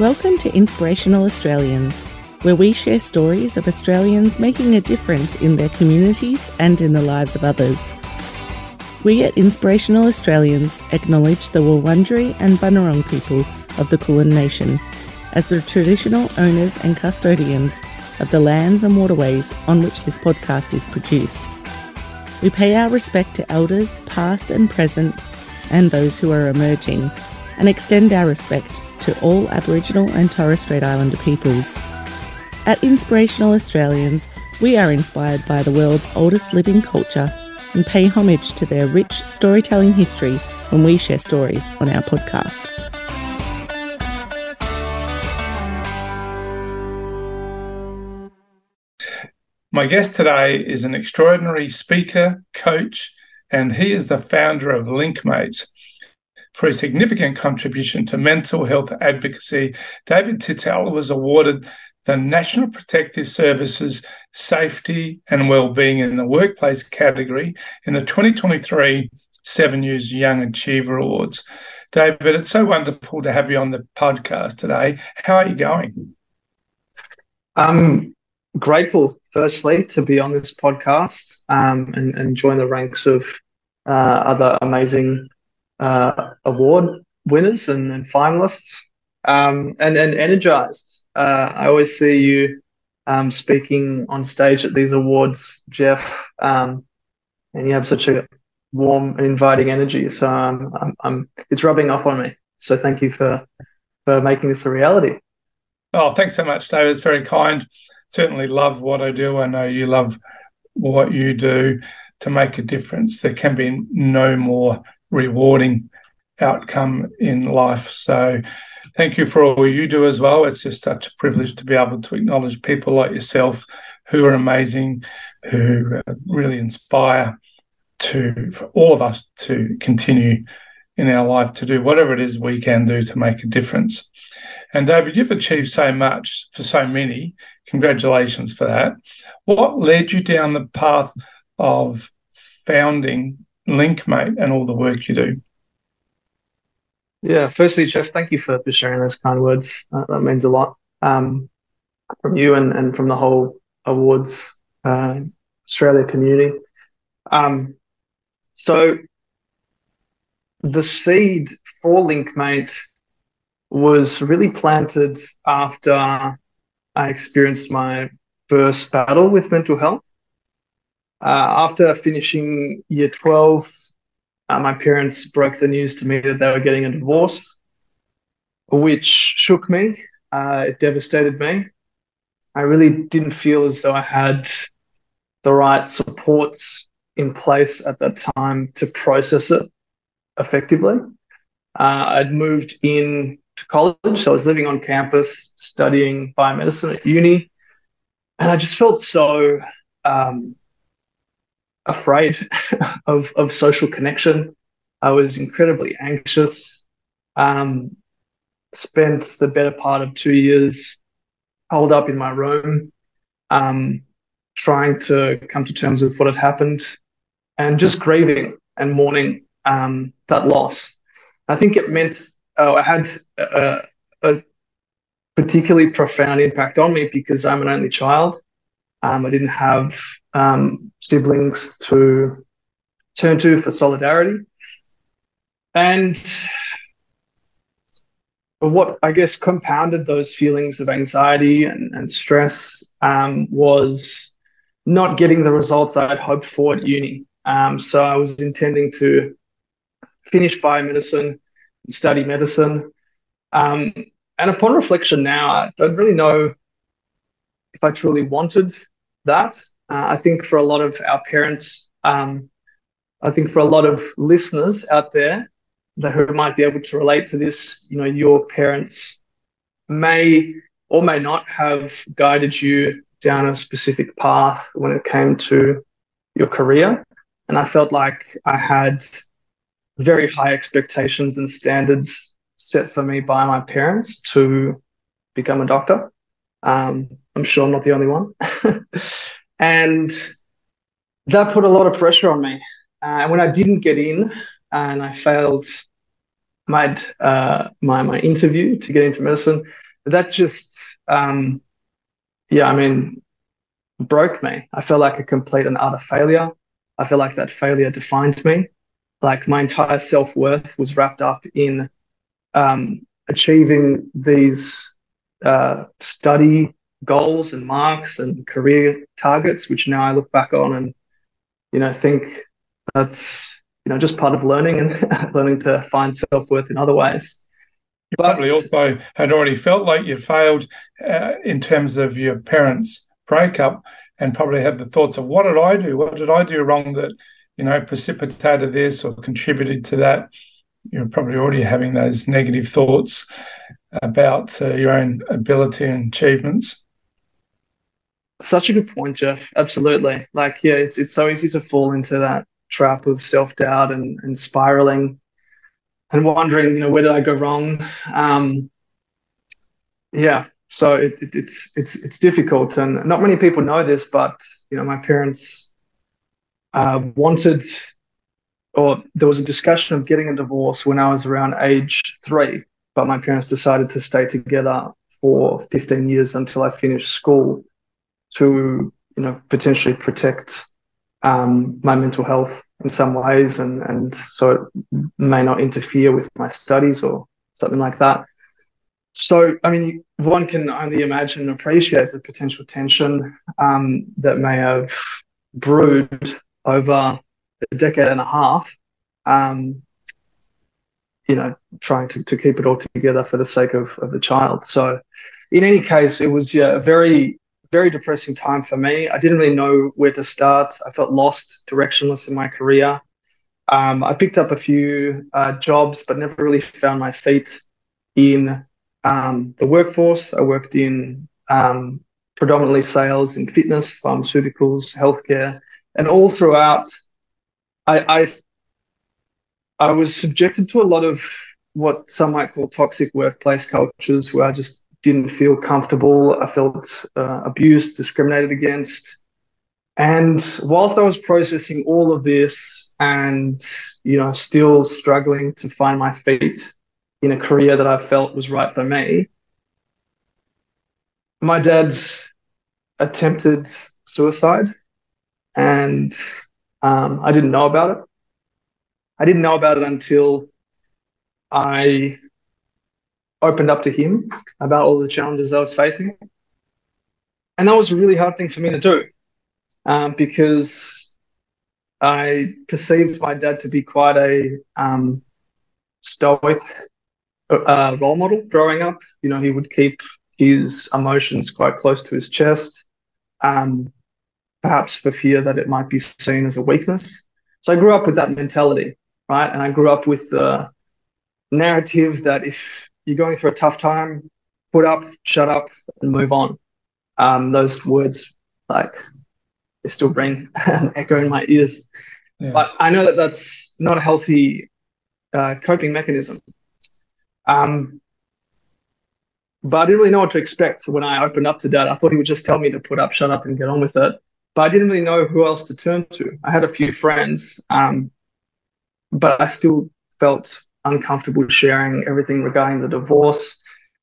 Welcome to Inspirational Australians, where we share stories of Australians making a difference in their communities and in the lives of others. We at Inspirational Australians acknowledge the Wurundjeri and Bunurong people of the Kulin Nation as the traditional owners and custodians of the lands and waterways on which this podcast is produced. We pay our respect to elders, past and present, and those who are emerging, and extend our respect to all Aboriginal and Torres Strait Islander peoples. At Inspirational Australians, we are inspired by the world's oldest living culture and pay homage to their rich storytelling history when we share stories on our podcast. My guest today is an extraordinary speaker, coach, and he is the founder of Linkmates, for his significant contribution to mental health advocacy, David Titeu was awarded the National Protective Services Safety and Wellbeing in the Workplace category in the 2023 7NEWS Young Achiever Awards. David, it's so wonderful to have you on the podcast today. How are you going? I'm grateful, firstly, to be on this podcast um, and, and join the ranks of uh, other amazing uh, award winners and, and finalists, um, and and energized. Uh, I always see you um, speaking on stage at these awards, Geoff, um, and you have such a warm and inviting energy. So um, I'm, I'm, it's rubbing off on me. So thank you for for making this a reality. Oh, thanks so much, David. It's very kind. Certainly love what I do. I know you love what you do to make a difference. There can be no more rewarding outcome in life. So thank you for all you do as well. It's just such a privilege to be able to acknowledge people like yourself who are amazing, who really inspire to for all of us to continue in our life to do whatever it is we can do to make a difference. And David, you've achieved so much for so many. Congratulations for that. What led you down the path of founding Linkmate and all the work you do. Yeah, firstly, Geoff, thank you for, for sharing those kind words. Uh, that means a lot um, from you and, and from the whole awards uh, Australia community. Um, so, the seed for Linkmate was really planted after I experienced my first battle with mental health. Uh, after finishing year 12, uh, my parents broke the news to me that they were getting a divorce, which shook me. Uh, it devastated me. I really didn't feel as though I had the right supports in place at that time to process it effectively. Uh, I'd moved in to college, so I was living on campus studying biomedicine at uni, and I just felt so um, afraid of, of social connection. I was incredibly anxious. Um, spent the better part of two years holed up in my room, um, trying to come to terms with what had happened and just grieving and mourning um, that loss. I think it meant oh, it had a, a, particularly profound impact on me because I'm an only child. Um, I didn't have um, siblings to turn to for solidarity. And what I guess compounded those feelings of anxiety and, and stress um, was not getting the results I had hoped for at uni. Um, so I was intending to finish biomedicine, and study medicine. Um, and upon reflection now, I don't really know if I truly wanted that. Uh, I think for a lot of our parents, um, I think for a lot of listeners out there that who might be able to relate to this, you know, your parents may or may not have guided you down a specific path when it came to your career. And I felt like I had very high expectations and standards set for me by my parents to become a doctor. Um, I'm sure I'm not the only one. and that put a lot of pressure on me. Uh, and when I didn't get in and I failed my, uh, my, my interview to get into medicine, that just, um, yeah, I mean, broke me. I felt like a complete and utter failure. I feel like that failure defined me. Like my entire self worth was wrapped up in um, achieving these uh, study goals and marks and career targets, which now I look back on and you know think that's you know just part of learning and learning to find self worth in other ways. You but, probably also had already felt like you failed uh, in terms of your parents' breakup, and probably had the thoughts of what did I do? What did I do wrong that you know precipitated this or contributed to that? You're probably already having those negative thoughts about uh, your own ability and achievements. Such a good point, Geoff. Absolutely. Like, yeah, it's it's so easy to fall into that trap of self doubt and, and spiraling and wondering, you know, where did I go wrong? Um, yeah, so it, it, it's it's it's difficult, and not many people know this, but you know, my parents uh, wanted, or there was a discussion of getting a divorce when I was around age three, but my parents decided to stay together for 15 years until I finished school to, you know, potentially protect um, my mental health in some ways, and and so it may not interfere with my studies or something like that. So, I mean, one can only imagine and appreciate the potential tension um, that may have brewed over a decade and a half. Um, you know, trying to, to keep it all together for the sake of, of the child. So, in any case, it was yeah, a very very depressing time for me. I didn't really know where to start. I felt lost, directionless in my career. Um, I picked up a few uh, jobs, but never really found my feet in um, the workforce. I worked in um, predominantly sales in fitness, pharmaceuticals, healthcare, and all throughout, I, I I was subjected to a lot of what some might call toxic workplace cultures, where I just didn't feel comfortable. I felt uh, abused, discriminated against. And whilst I was processing all of this and, you know, still struggling to find my feet in a career that I felt was right for me, my dad attempted suicide and um, I didn't know about it. I didn't know about it until I opened up to him about all the challenges I was facing. And that was a really hard thing for me to do um, because I perceived my dad to be quite a um, stoic uh, role model growing up. You know, he would keep his emotions quite close to his chest, um, perhaps for fear that it might be seen as a weakness. So I grew up with that mentality, right? And I grew up with the narrative that if you're going through a tough time, put up, shut up, and move on. Um, those words, like, they still ring and echo in my ears. Yeah. But I know that that's not a healthy uh, coping mechanism. Um, but I didn't really know what to expect when I opened up to dad. I thought he would just tell me to put up, shut up, and get on with it. But I didn't really know who else to turn to. I had a few friends, um, but I still felt uncomfortable sharing everything regarding the divorce,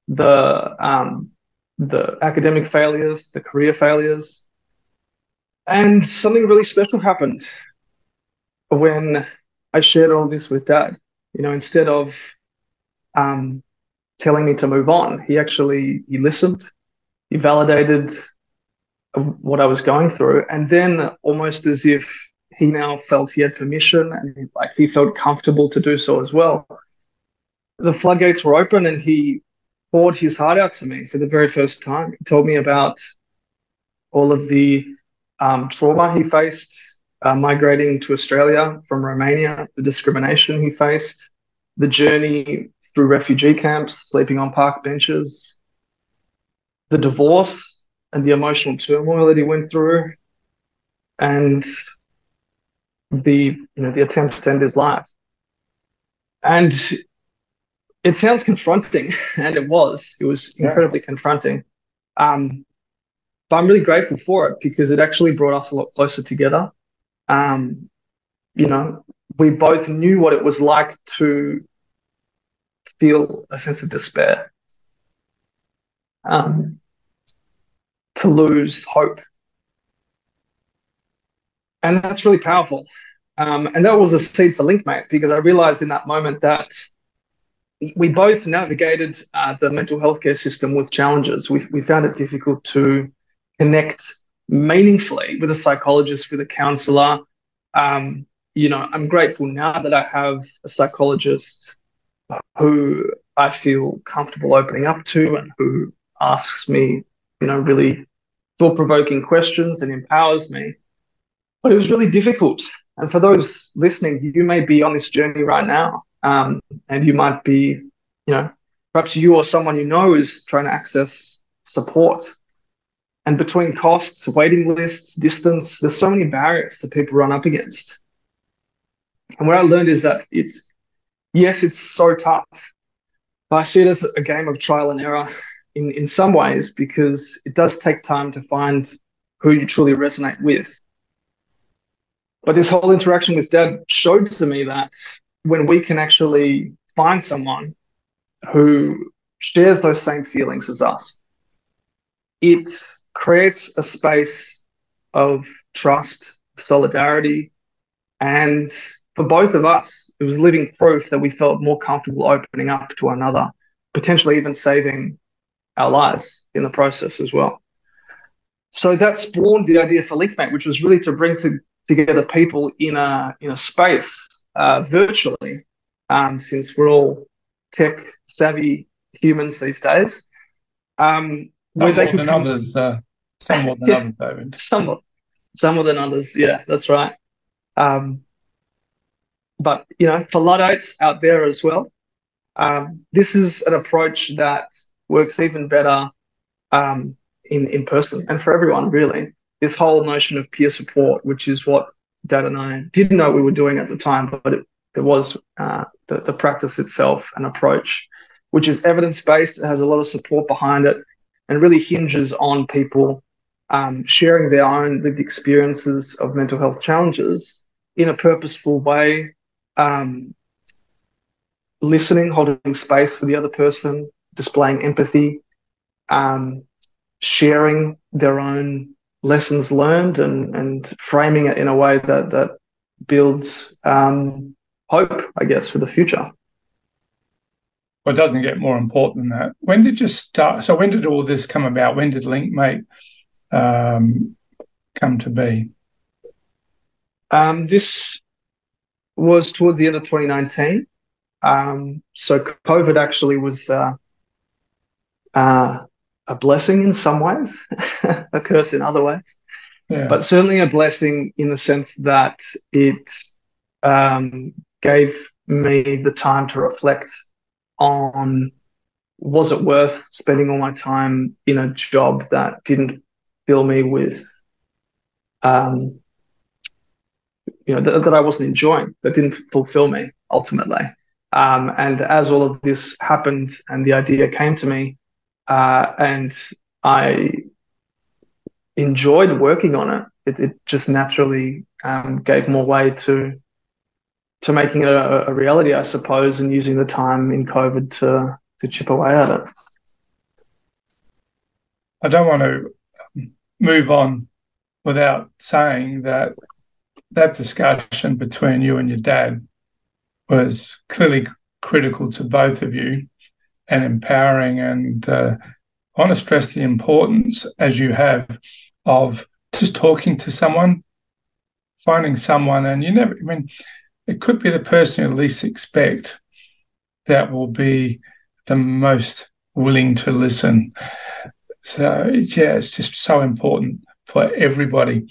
the um, the academic failures, the career failures, and something really special happened when I shared all this with Dad. You know, instead of um, telling me to move on, he actually he listened, he validated what I was going through, and then almost as if he now felt he had permission and like he felt comfortable to do so as well. The floodgates were open and he poured his heart out to me for the very first time. He told me about all of the um, trauma he faced uh, migrating to Australia from Romania, the discrimination he faced, the journey through refugee camps, sleeping on park benches, the divorce and the emotional turmoil that he went through, and the you know the attempt to end his life. And it sounds confronting, and it was. It was incredibly yeah. confronting. Um, but I'm really grateful for it because it actually brought us a lot closer together. Um, you know, we both knew what it was like to feel a sense of despair. um, to lose hope. And that's really powerful. Um, and that was a seed for LinkMate because I realized in that moment that we both navigated uh, the mental health care system with challenges. We, we found it difficult to connect meaningfully with a psychologist, with a counselor. Um, you know, I'm grateful now that I have a psychologist who I feel comfortable opening up to and who asks me, you know, really thought provoking questions and empowers me. But it was really difficult. And for those listening, you may be on this journey right now. Um, and you might be, you know, perhaps you or someone you know is trying to access support. And between costs, waiting lists, distance, there's so many barriers that people run up against. And what I learned is that it's, yes, it's so tough, but I see it as a game of trial and error in, in some ways because it does take time to find who you truly resonate with. But this whole interaction with dad showed to me that when we can actually find someone who shares those same feelings as us, it creates a space of trust, solidarity, and for both of us, it was living proof that we felt more comfortable opening up to one another, potentially even saving our lives in the process as well. So that spawned the idea for LinkMate, which was really to bring to, together people in a in a space uh, virtually, um, since we're all tech savvy humans these days. Um, where they could than come... others, uh, some more than others, David. Some, some more than others. Yeah, that's right. Um, but you know, for Luddites out there as well, um, this is an approach that works even better um, in in person and for everyone really. This whole notion of peer support, which is what Dad and I didn't know we were doing at the time, but it, it was uh, the, the practice itself and approach, which is evidence based, it has a lot of support behind it, and really hinges on people um, sharing their own lived experiences of mental health challenges in a purposeful way, um, listening, holding space for the other person, displaying empathy, um, sharing their own lessons learned and, and framing it in a way that, that builds um, hope, I guess, for the future. Well, it doesn't get more important than that. When did you start? So, when did all this come about? When did LinkMate um, come to be? Um, this was towards the end of 2019. Um, so, COVID actually was uh, uh, a blessing in some ways, a curse in other ways. Yeah. But certainly a blessing in the sense that it um, gave me the time to reflect on was it worth spending all my time in a job that didn't fill me with um, you know th- that I wasn't enjoying that didn't fulfill me ultimately um, and as all of this happened and the idea came to me uh, and I enjoyed working on it. It, it just naturally um, gave more way to to making it a, a, reality, I suppose, and using the time in COVID to to chip away at it. I don't want to move on without saying that that discussion between you and your dad was clearly critical to both of you and empowering. And uh, I want to stress the importance, as you have, of just talking to someone, finding someone, and you never, I mean, it could be the person you least expect that will be the most willing to listen. So, yeah, it's just so important for everybody.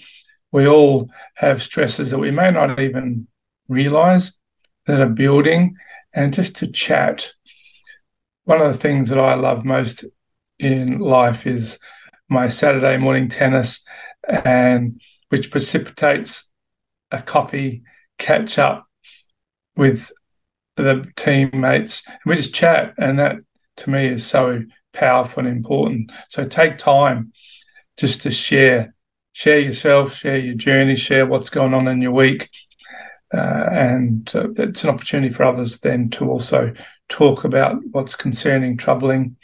We all have stresses that we may not even realize that are building, and just to chat one of the things that I love most in life is my Saturday morning tennis, and which precipitates a coffee catch up with the teammates. We just chat, and that to me is so powerful and important. So take time just to share, share yourself, share your journey, share what's going on in your week. Uh, and uh, it's an opportunity for others then to also talk about what's concerning, troubling,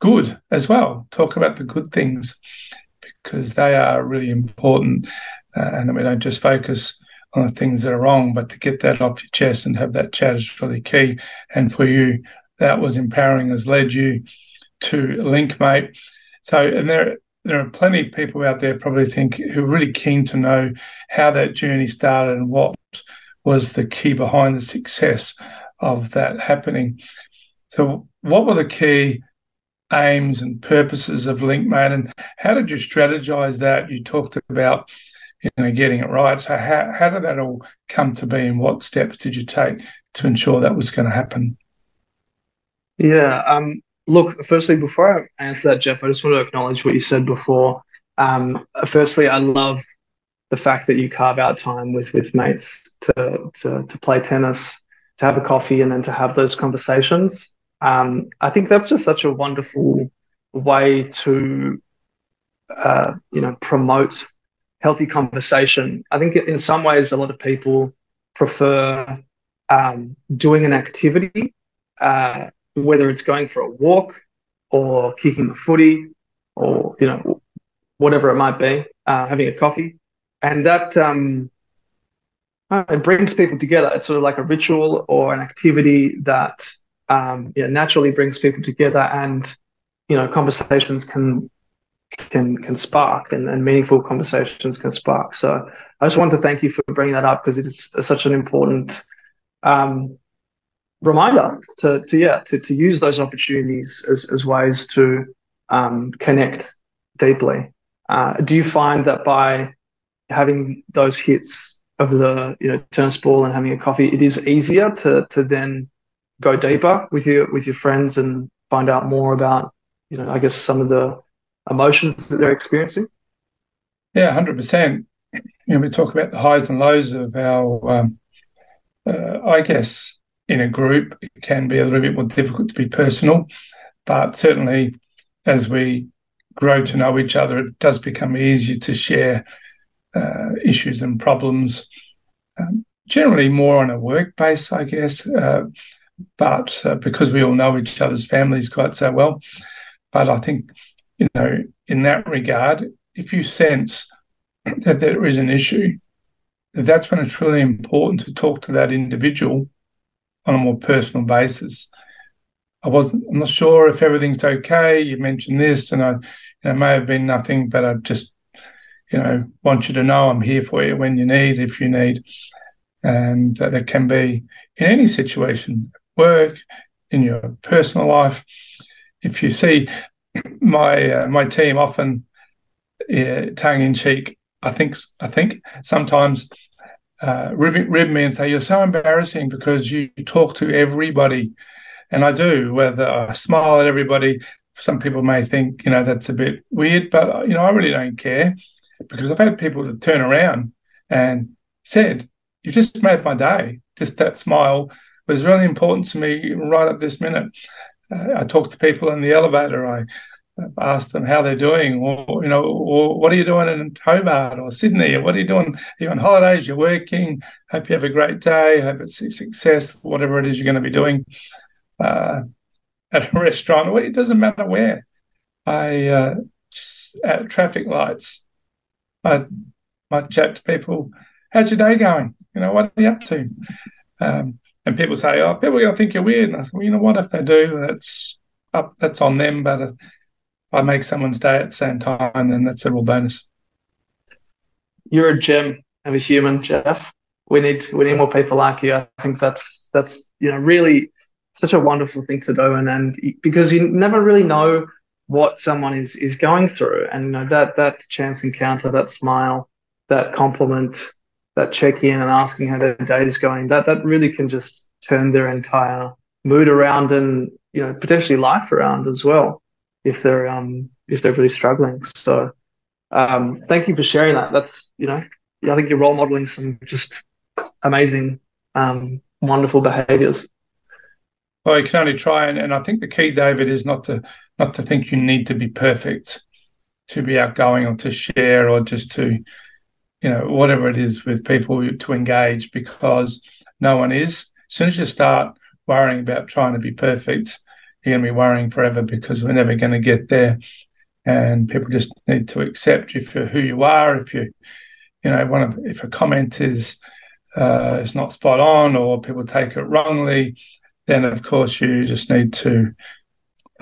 good as well. Talk about the good things because they are really important, uh, and we don't just focus on the things that are wrong, but to get that off your chest and have that chat is really key. And for you, that was empowering, has led you to LinkMate. So, and there there are plenty of people out there probably think who are really keen to know how that journey started and what was the key behind the success of that happening. So, what were the key aims and purposes of LinkMate, and how did you strategize that? You talked about you know getting it right. So, how how did that all come to be, and what steps did you take to ensure that was going to happen? Yeah, um, look, firstly, before I answer that, Geoff, I just want to acknowledge what you said before. Um, firstly, I love the fact that you carve out time with with mates to to to play tennis, to have a coffee, and then to have those conversations. Um, I think that's just such a wonderful way to, uh, you know, promote healthy conversation. I think in some ways, a lot of people prefer um, doing an activity, uh, whether it's going for a walk or kicking the footy or you know whatever it might be, uh, having a coffee, and that um, it brings people together. It's sort of like a ritual or an activity that um, yeah, naturally brings people together, and you know, conversations can can can spark, and, and meaningful conversations can spark. So I just want to thank you for bringing that up because it is such an important um, reminder to to yeah to to use those opportunities as as ways to um, connect deeply. Uh, do you find that by having those hits of the you know tennis ball and having a coffee, it is easier to to then go deeper with your with your friends and find out more about you know I guess some of the emotions that they're experiencing. Yeah, hundred percent. You know, we talk about the highs and lows of our. Um, uh, I guess in a group it can be a little bit more difficult to be personal, but certainly as we grow to know each other, it does become easier to share uh, issues and problems. Um, generally, more on a work base, I guess. Uh, but uh, because we all know each other's families quite so well. But I think, you know, in that regard, if you sense that there is an issue, that's when it's really important to talk to that individual on a more personal basis. I wasn't, I'm not sure if everything's okay. You mentioned this, and I, you know, may have been nothing, but I just, you know, want you to know I'm here for you when you need, if you need. And uh, that can be in any situation work, in your personal life. If you see my uh, my team often uh, tongue in cheek, I think I think sometimes uh, rib, rib me and say you're so embarrassing because you talk to everybody, and I do. Whether I smile at everybody, some people may think you know that's a bit weird, but you know I really don't care because I've had people that turn around and said, You've just made my day." Just that smile was really important to me right at this minute. Uh, I talk to people in the elevator. I ask them how they're doing, or you know, or what are you doing in Hobart or Sydney, or what are you doing? Are you on holidays? You're working. Hope you have a great day. Hope it's a success. Whatever it is you're going to be doing uh, at a restaurant. It doesn't matter where. I uh, at traffic lights. I might chat to people. How's your day going? You know, what are you up to? Um, and people say, "Oh, people are going to think you're weird." And I thought, well, you know what? If they do, that's up, that's on them. But if I make someone's day at the same time, then that's a real bonus. You're a gem of a human, Geoff. We need we need more people like you. I think that's that's you know really such a wonderful thing to do, and and because you never really know what someone is is going through, and you know that that chance encounter, that smile, that compliment that check in and asking how their day is going, that that really can just turn their entire mood around and you know potentially life around as well if they're um if they're really struggling. So um, thank you for sharing that. That's you know I think you're role modeling some just amazing, um, wonderful behaviors. Well, you can only try, and, and I think the key, David, is not to not to think you need to be perfect to be outgoing or to share or just to you know, whatever it is with people to engage because no one is. As soon as you start worrying about trying to be perfect, you're going to be worrying forever because we're never going to get there. And people just need to accept you for who you are. If you, you know, one of if a comment is uh, is not spot on or people take it wrongly, then of course you just need to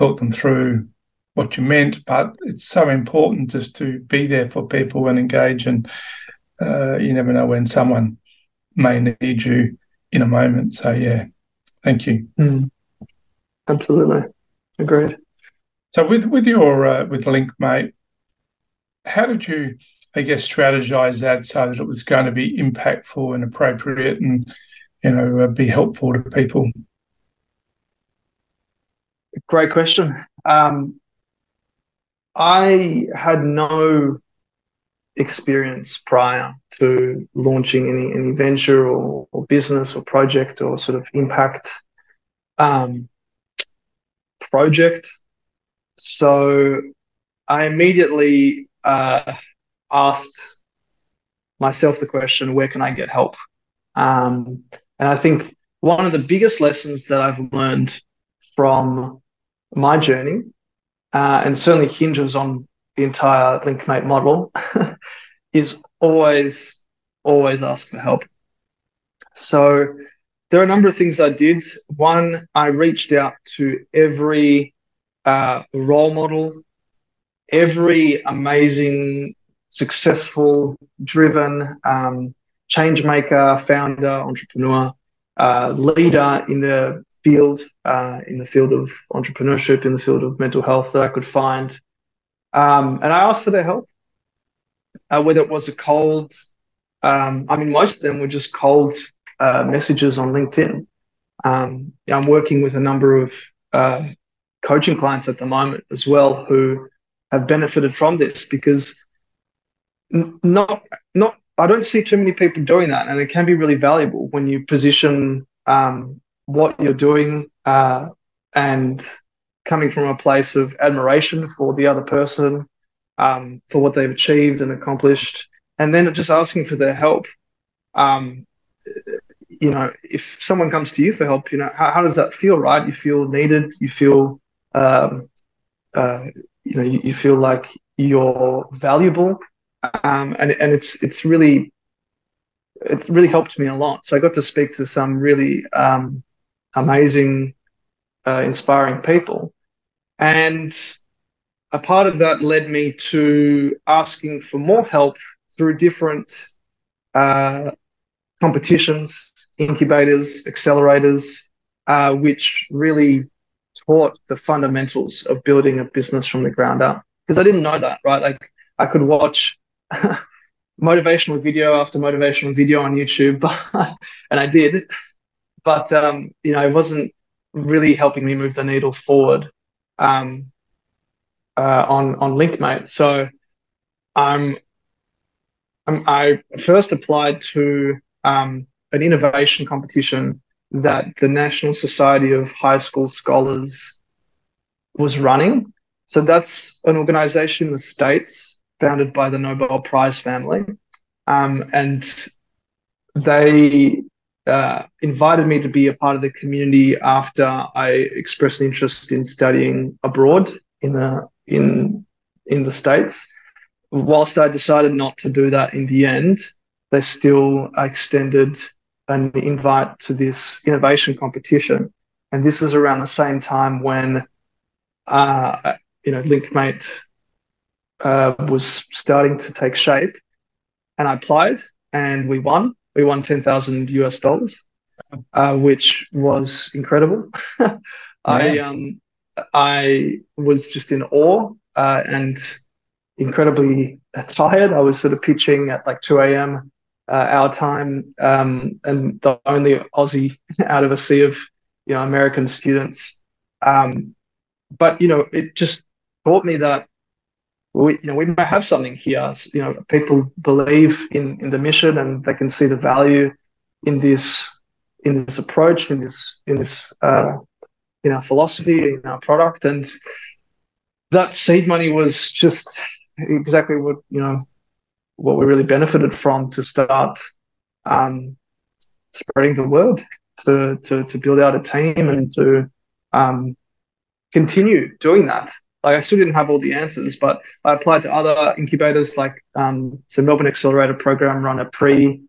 talk them through what you meant. But it's so important just to be there for people and engage. And uh, you never know when someone may need you in a moment. So yeah, thank you. Mm. Absolutely, agreed. So with with your uh, with LinkMate, how did you, I guess, strategize that so that it was going to be impactful and appropriate, and you know, uh, be helpful to people? Great question. Um, I had no experience prior to launching any any venture or, or business or project or sort of impact um, project. So I immediately uh, asked myself the question, where can I get help? Um, and I think one of the biggest lessons that I've learned from my journey, uh, and certainly hinges on the entire LinkMate model, is always, always ask for help. So there are a number of things I did. One, I reached out to every uh, role model, every amazing, successful, driven um, change maker, founder, entrepreneur, uh, leader in the field, uh, in the field of entrepreneurship, in the field of mental health that I could find. Um, and I asked for their help, uh, whether it was a cold, um, I mean, most of them were just cold uh, messages on LinkedIn. Um, I'm working with a number of uh, coaching clients at the moment as well who have benefited from this because not not I don't see too many people doing that, and it can be really valuable when you position um, what you're doing uh, and coming from a place of admiration for the other person, um, for what they've achieved and accomplished, and then just asking for their help. Um, you know, if someone comes to you for help, you know, how, how does that feel, right? You feel needed, you feel, um, uh, you know, you, you, feel like you're valuable, um, and and it's it's really it's really helped me a lot. So I got to speak to some really um, amazing, uh, inspiring people. And a part of that led me to asking for more help through different uh, competitions, incubators, accelerators, uh, which really taught the fundamentals of building a business from the ground up. Because I didn't know that, right? Like I could watch motivational video after motivational video on YouTube, and I did but um, you know, it wasn't really helping me move the needle forward um, uh, on on LinkMate. So I'm, I'm I first applied to um, an innovation competition that the National Society of High School Scholars was running. So that's an organization in the States founded by the Nobel Prize family. Um, and they uh, invited me to be a part of the community after I expressed an interest in studying abroad in the in in the states. Whilst I decided not to do that in the end, they still extended an invite to this innovation competition, and this is around the same time when uh, you know LinkMate uh, was starting to take shape, and I applied and we won we won 10,000 US dollars, uh, which was incredible. I, um, I was just in awe uh, and incredibly tired. I was sort of pitching at like 2 a.m. Uh, our time, um, and the only Aussie out of a sea of you know American students. Um, but you know, it just taught me that we you know we might have something here. You know, people believe in in the mission and they can see the value in this in this approach, in this in this uh, in our philosophy, in our product, and that seed money was just exactly what you know what we really benefited from to start um, spreading the word, to to to build out a team and to um, continue doing that. Like I still didn't have all the answers, but I applied to other incubators like um, so Melbourne Accelerator Program run a pre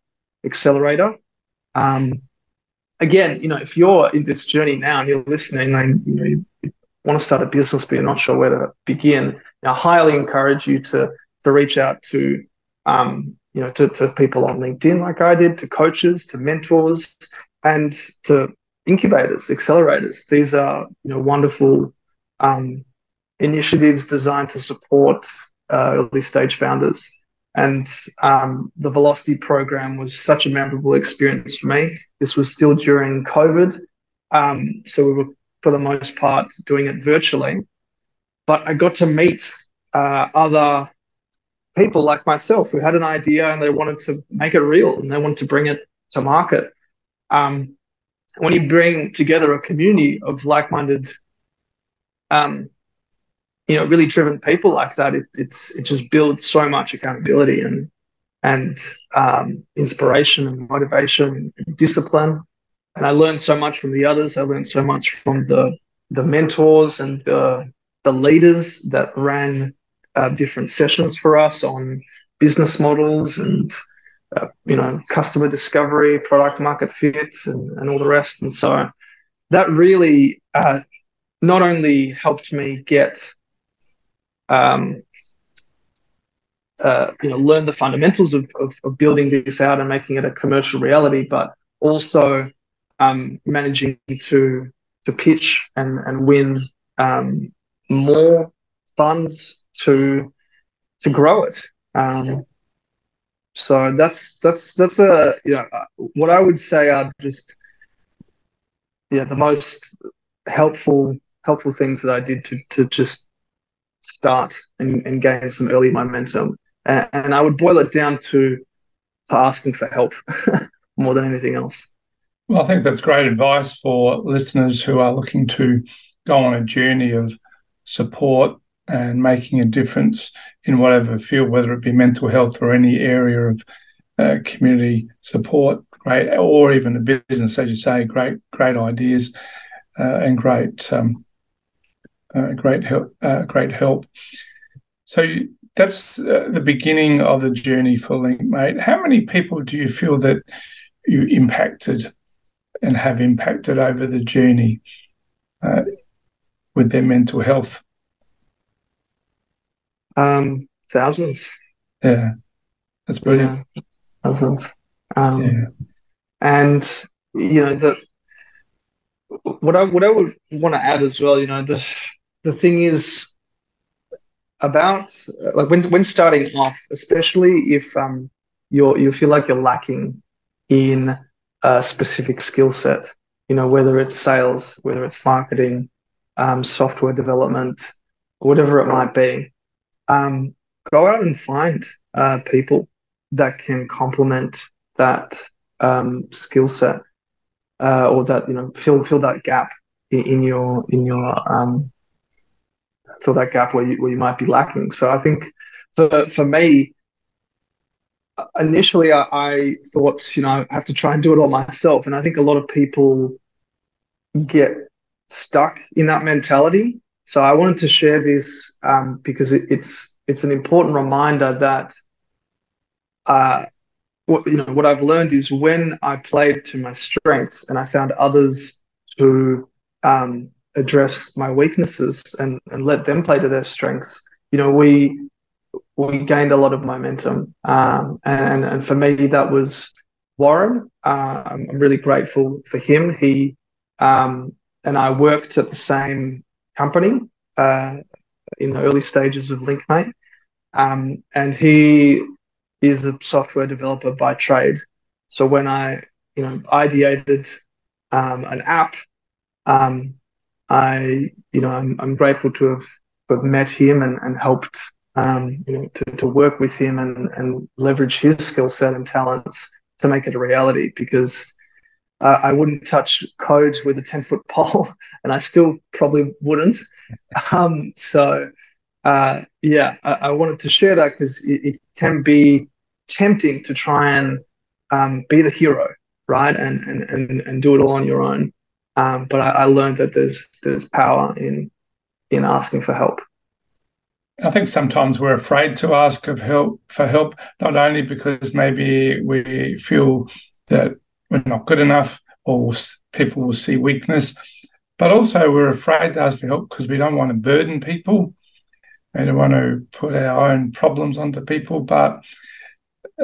accelerator. Um, again, you know, if you're in this journey now and you're listening and you know you, want to start a business but you're not sure where to begin, I highly encourage you to to reach out to um, you know to, to people on LinkedIn like I did, to coaches, to mentors, and to incubators, accelerators. These are you know wonderful um, initiatives designed to support uh, early stage founders. And um, the Velocity program was such a memorable experience for me. This was still during COVID. Um, so we were, for the most part, doing it virtually. But I got to meet uh, other people like myself who had an idea and they wanted to make it real and they wanted to bring it to market. Um, when you bring together a community of like-minded, um, you know, really driven people like that, it, it's it just builds so much accountability and and um, inspiration and motivation and discipline. And I learned so much from the others. I learned so much from the the mentors and the the leaders that ran uh, different sessions for us on business models and uh, you know customer discovery, product market fit, and, and all the rest. And so that really uh, not only helped me get um, uh, you know learn the fundamentals of, of, of, building this out and making it a commercial reality, but also um, managing to to pitch and and win um, more funds to to grow it. Um, so that's that's that's a you know what I would say are just yeah the most helpful helpful things that I did to to just start and, and gain some early momentum. And, and I would boil it down to to asking for help more than anything else. Well, I think that's great advice for listeners who are looking to go on a journey of support and making a difference in whatever field, whether it be mental health or any area of uh, community support, great, or even a business, as you say, great, great ideas uh, and great, um, great help, uh, great help. So that's uh, the beginning of the journey for LinkMate. How many people do you feel that you impacted and have impacted over the journey uh, with their mental health? Um, thousands. Yeah, that's brilliant. Yeah, thousands. Um, yeah. And you know the what I what I would want to add as well. You know the the thing is about like when when starting off, especially if um you're you feel like you're lacking in a specific skill set. You know whether it's sales, whether it's marketing, um, software development, whatever it might be um, go out and find uh, people that can complement that um, skill set uh, or that you know fill fill that gap in, in your in your um, fill that gap where you where you might be lacking. So I think for for me, initially I, I thought you know I have to try and do it all myself, and I think a lot of people get stuck in that mentality so I wanted to share this um, because it, it's it's an important reminder that uh, what you know what I've learned is when I played to my strengths and I found others to um, address my weaknesses and, and let them play to their strengths. You know, we we gained a lot of momentum, um, and and for me that was Warren. Uh, I'm really grateful for him. He um, and I worked at the same company uh, in the early stages of LinkMate. Um, and he is a software developer by trade. So when I, you know, ideated um, an app, um, I, you know, I'm, I'm grateful to have, have met him and, and helped, um, you know, to, to work with him and, and leverage his skill set and talents to make it a reality because uh, I wouldn't touch code with a 10 foot pole, and I still probably wouldn't. Um, so, uh, yeah, I, I, wanted to share that because it, it, can be tempting to try and um, be the hero, right? And, and, and, and do it all on your own. Um, but I, I, learned that there's there's power in in asking for help. I think sometimes we're afraid to ask of help for help, not only because maybe we feel that we're not good enough or people will see weakness, but also we're afraid to ask for help because we don't want to burden people. We don't want to put our own problems onto people. But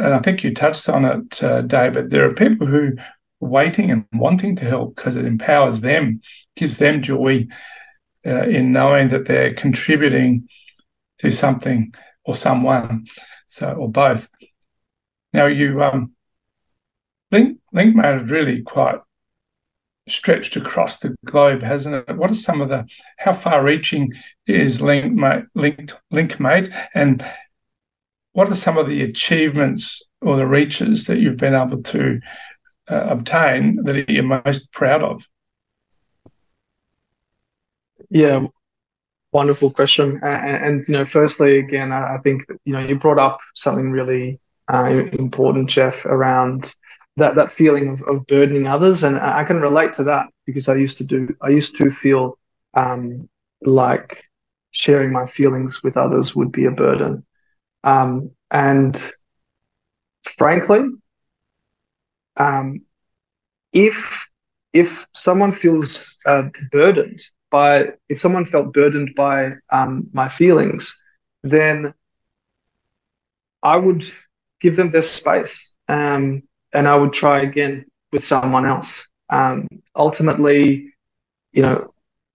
I think you touched on it, uh, David. There are people who waiting and wanting to help because it empowers them, gives them joy uh, in knowing that they're contributing to something or someone, so or both. Now you um, Link LinkMate is really quite stretched across the globe, hasn't it? What are some of the how far reaching is LinkMate, linked LinkMate, and what are some of the achievements or the reaches that you've been able to uh, obtain that you're most proud of? Yeah, wonderful question. And, and, you know, firstly, again, I think you know you brought up something really uh, important, Geoff, around that that feeling of, of burdening others, and I can relate to that because I used to do I used to feel um, like sharing my feelings with others would be a burden, um, and frankly, um, if if someone feels uh, burdened by if someone felt burdened by um, my feelings, then I would give them their space. Um, and I would try again with someone else. Um, ultimately, you know,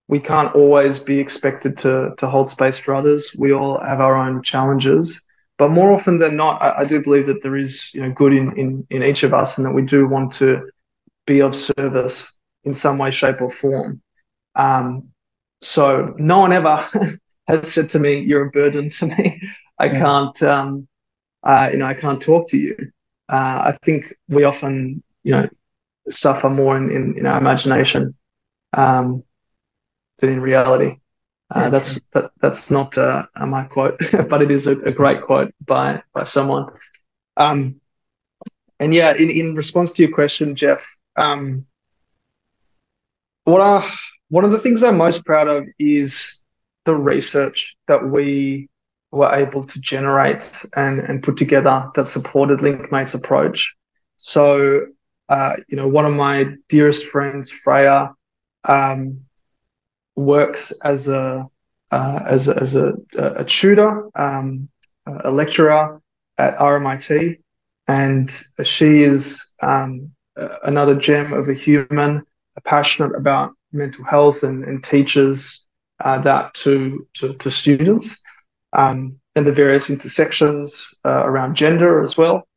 we can't always be expected to to hold space for others. We all have our own challenges, but more often than not, I, I do believe that there is you know good in, in in each of us, and that we do want to be of service in some way, shape, or form. Um, so no one ever has said to me, "You're a burden to me. I yeah. can't, um, uh, you know, I can't talk to you." uh, I think we often, you know, suffer more in, in, in our imagination um, than in reality. Uh, that's that, that's not uh, my quote, but it is a, a, great quote by by someone. Um, and yeah, in, in response to your question, Geoff, um, what are one of the things I'm most proud of is the research that we were able to generate and, and put together that supported LinkMate's approach. So, uh, you know, one of my dearest friends, Freya, um, works as a uh, as a, as a, a tutor, um, a lecturer at RMIT, and she is um, another gem of a human, passionate about mental health and, and teaches uh, that to, to, to students um, and the various intersections uh, around gender as well.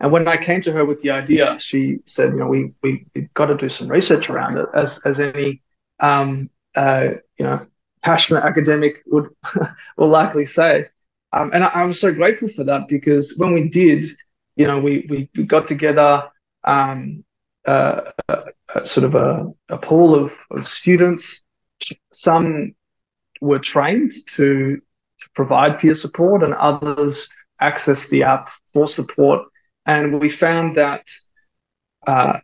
And when I came to her with the idea, she said, you know, we we got to do some research around it, as as any um, uh, you know passionate academic would will likely say. Um, and I, I, was so grateful for that because when we did, you know, we we, we got together um, uh, a, a sort of a, a pool of, of students. Some were trained to to provide peer support, and others access the app for support. And we found that uh,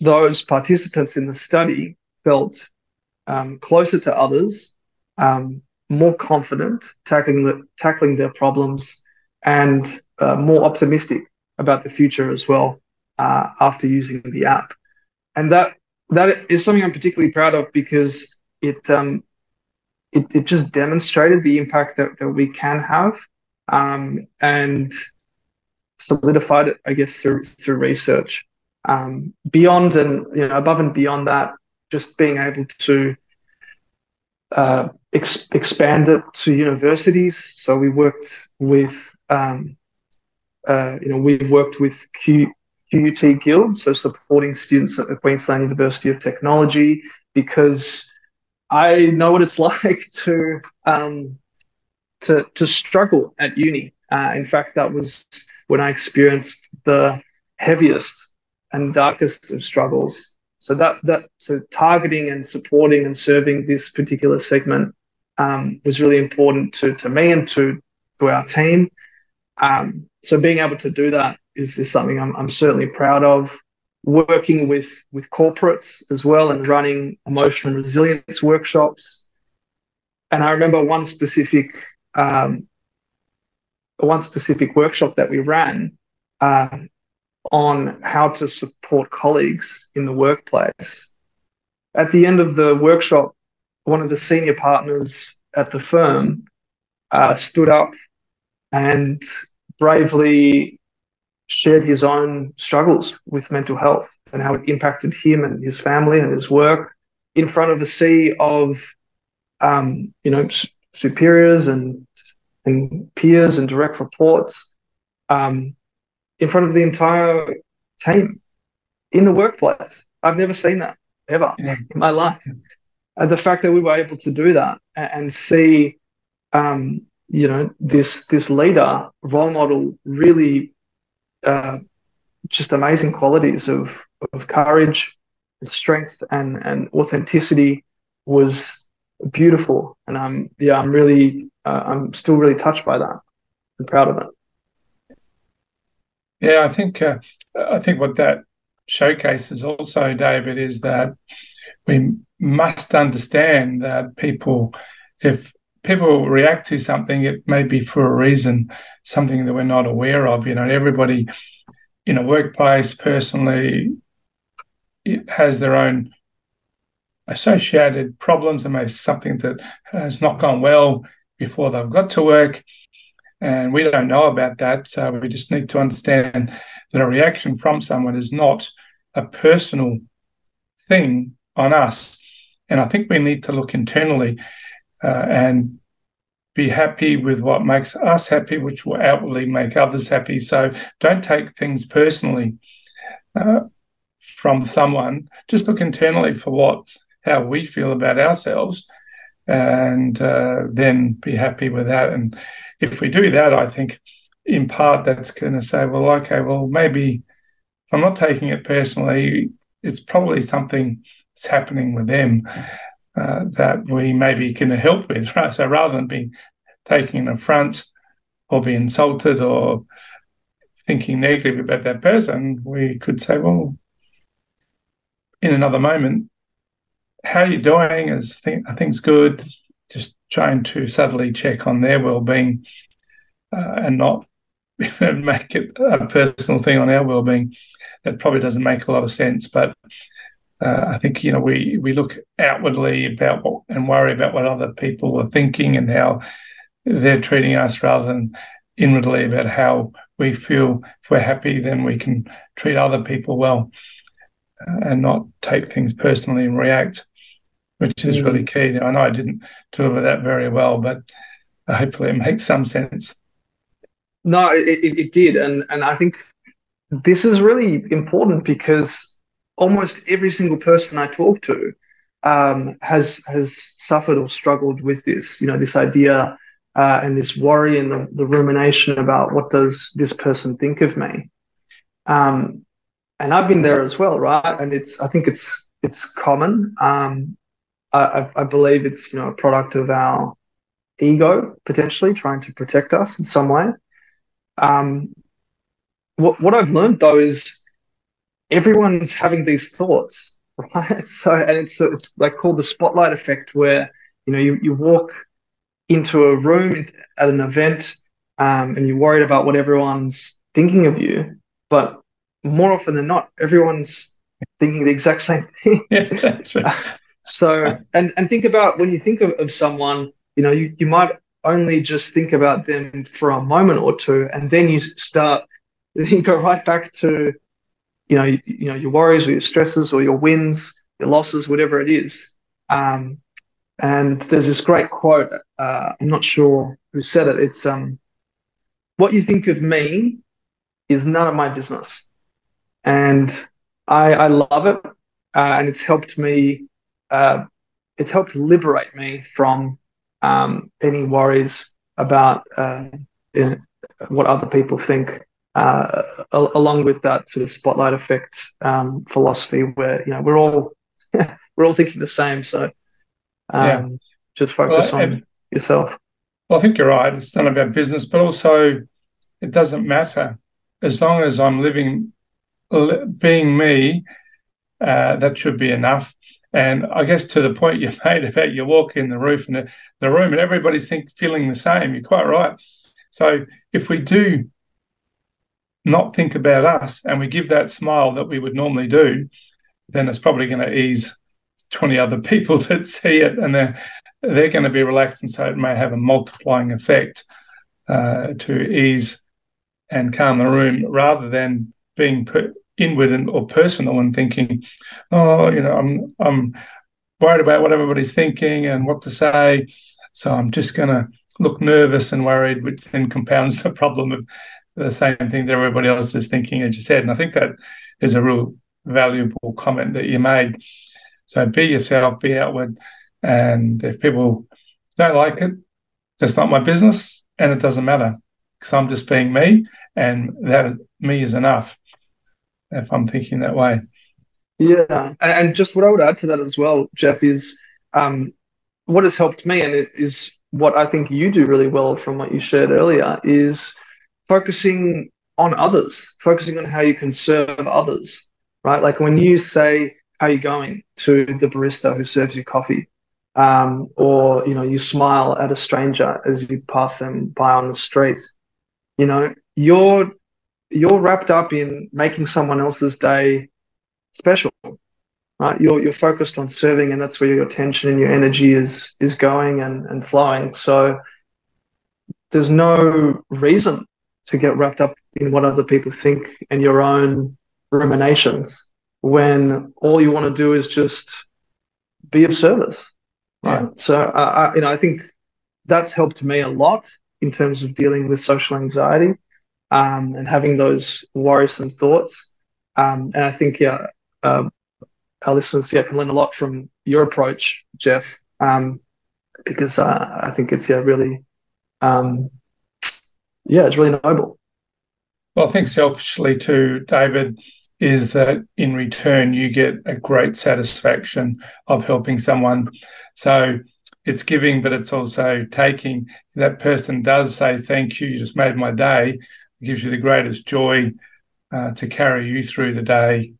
those participants in the study felt um, closer to others, um, more confident tackling the, tackling their problems, and uh, more optimistic about the future as well uh, after using the app. And that that is something I'm particularly proud of because it um, it, it just demonstrated the impact that, that we can have um, and solidified it, I guess, through through research. Um, beyond and you know above and beyond that, just being able to uh, ex- expand it to universities. So we worked with um, uh, you know we've worked with Q, QUT guilds, so supporting students at the Queensland University of Technology because I know what it's like to um, to to struggle at uni. Uh, in fact, that was when I experienced the heaviest and darkest of struggles. So that that so targeting and supporting and serving this particular segment um, was really important to to me and to to our team. Um, so being able to do that is, is something I'm, I'm certainly proud of. working with with corporates as well and running emotional resilience workshops. And I remember one specific um, one specific workshop that we ran uh, on how to support colleagues in the workplace. At the end of the workshop, one of the senior partners at the firm uh, stood up and bravely shared his own struggles with mental health and how it impacted him and his family and his work in front of a sea of um, you know superiors and and peers and direct reports um, in front of the entire team in the workplace. I've never seen that ever yeah. in my life. And the fact that we were able to do that and see, um, you know, this this leader role model really uh, just amazing qualities of of courage and strength and and authenticity was beautiful. And I'm yeah, I'm really uh, I'm still really touched by that. I'm proud of it. Yeah, I think uh, I think what that showcases also, David, is that we must understand that people, if people react to something, it may be for a reason, something that we're not aware of. You know, everybody in a workplace, personally, has their own associated problems and maybe something that has not gone well before they've got to work. And we don't know about that. So we just need to understand that a reaction from someone is not a personal thing on us. And I think we need to look internally uh, and be happy with what makes us happy, which will outwardly make others happy. So don't take things personally uh, from someone. Just look internally for what how we feel about ourselves, and uh, then be happy with that. And if we do that, I think in part that's going to say, well, okay, well maybe if I'm not taking it personally, it's probably something that's happening with them uh, that we maybe can help with. Right? So rather than being taking an affront or be insulted or thinking negatively about that person, we could say, well, in another moment, how are you doing? Is th- are things good? Just trying to subtly check on their well-being uh, and not make it a personal thing on our well-being. That probably doesn't make a lot of sense, but uh, I think you know we we look outwardly about what, and worry about what other people are thinking and how they're treating us, rather than inwardly about how we feel. If we're happy, then we can treat other people well uh, and not take things personally and react, which is mm. really key. I know I didn't deliver that very well, but hopefully it makes some sense. No, it, it did, and and I think this is really important because almost every single person I talk to um, has has suffered or struggled with this. You know, this idea uh, and this worry and the, the, rumination about what does this person think of me. Um, and I've been there as well, right? And it's I think it's it's common. Um, I, I believe it's you know a product of our ego potentially trying to protect us in some way. Um, what what I've learned though is everyone's having these thoughts, right? So, and it's it's like called the spotlight effect, where you know you you walk into a room at an event, um, and you're worried about what everyone's thinking of you, but more often than not, everyone's thinking the exact same thing. so, and and think about when you think of, of someone, you know, you, you might only just think about them for a moment or two, and then you start, you go right back to you know, you, you, know, your worries or your stresses or your wins, your losses, whatever it is. Um, and there's this great quote. Uh, I'm not sure who said it. It's um, "What you think of me is none of my business," and I, I love it, uh, and it's helped me. Uh, it's helped liberate me from um, any worries about uh, you know, what other people think uh, along with that sort of spotlight effect um, philosophy, where you know we're all we're all thinking the same. So um, yeah. just focus well, on yourself. Well, I think you're right. It's none of our business, but also it doesn't matter as long as I'm living being me, uh, that should be enough. And I guess to the point you made about you walk in the roof and the, the room and everybody's think feeling the same. You're quite right. So if we do not think about us and we give that smile that we would normally do, then it's probably going to ease 20 other people that see it and they're they're going to be relaxed and so it may have a multiplying effect uh, to ease and calm the room rather than being put inward and or personal and thinking oh you know i'm i'm worried about what everybody's thinking and what to say so i'm just to look nervous and worried which then compounds the problem of the same thing that everybody else is thinking as you said and i think that is a real valuable comment that you made so be yourself, be outward. And if people don't like it, that's not my business and it doesn't matter because I'm just being me and that me is enough if I'm thinking that way. Yeah. And just what I would add to that as well, Geoff, is um, what has helped me and it is what I think you do really well from what you shared earlier is focusing on others, focusing on how you can serve others, right? Like when you say, how you going to the barista who serves you coffee um, or you know you smile at a stranger as you pass them by on the street you know you're you're wrapped up in making someone else's day special right you're you're focused on serving and that's where your attention and your energy is is going and and flowing so there's no reason to get wrapped up in what other people think and your own ruminations when all you want to do is just be of service, right? Yeah. So, uh, I, you know, I think that's helped me a lot in terms of dealing with social anxiety um, and having those worrisome thoughts. Um, and I think, yeah, uh, our listeners yeah, can learn a lot from your approach, Geoff, um, because uh, I think it's yeah really, um, yeah, it's really noble. Well, I think selfishly too, David is that in return you get a great satisfaction of helping someone. So it's giving, but it's also taking. That person does say, Thank you, you just made my day. Gives you the greatest joy uh, to carry you through the day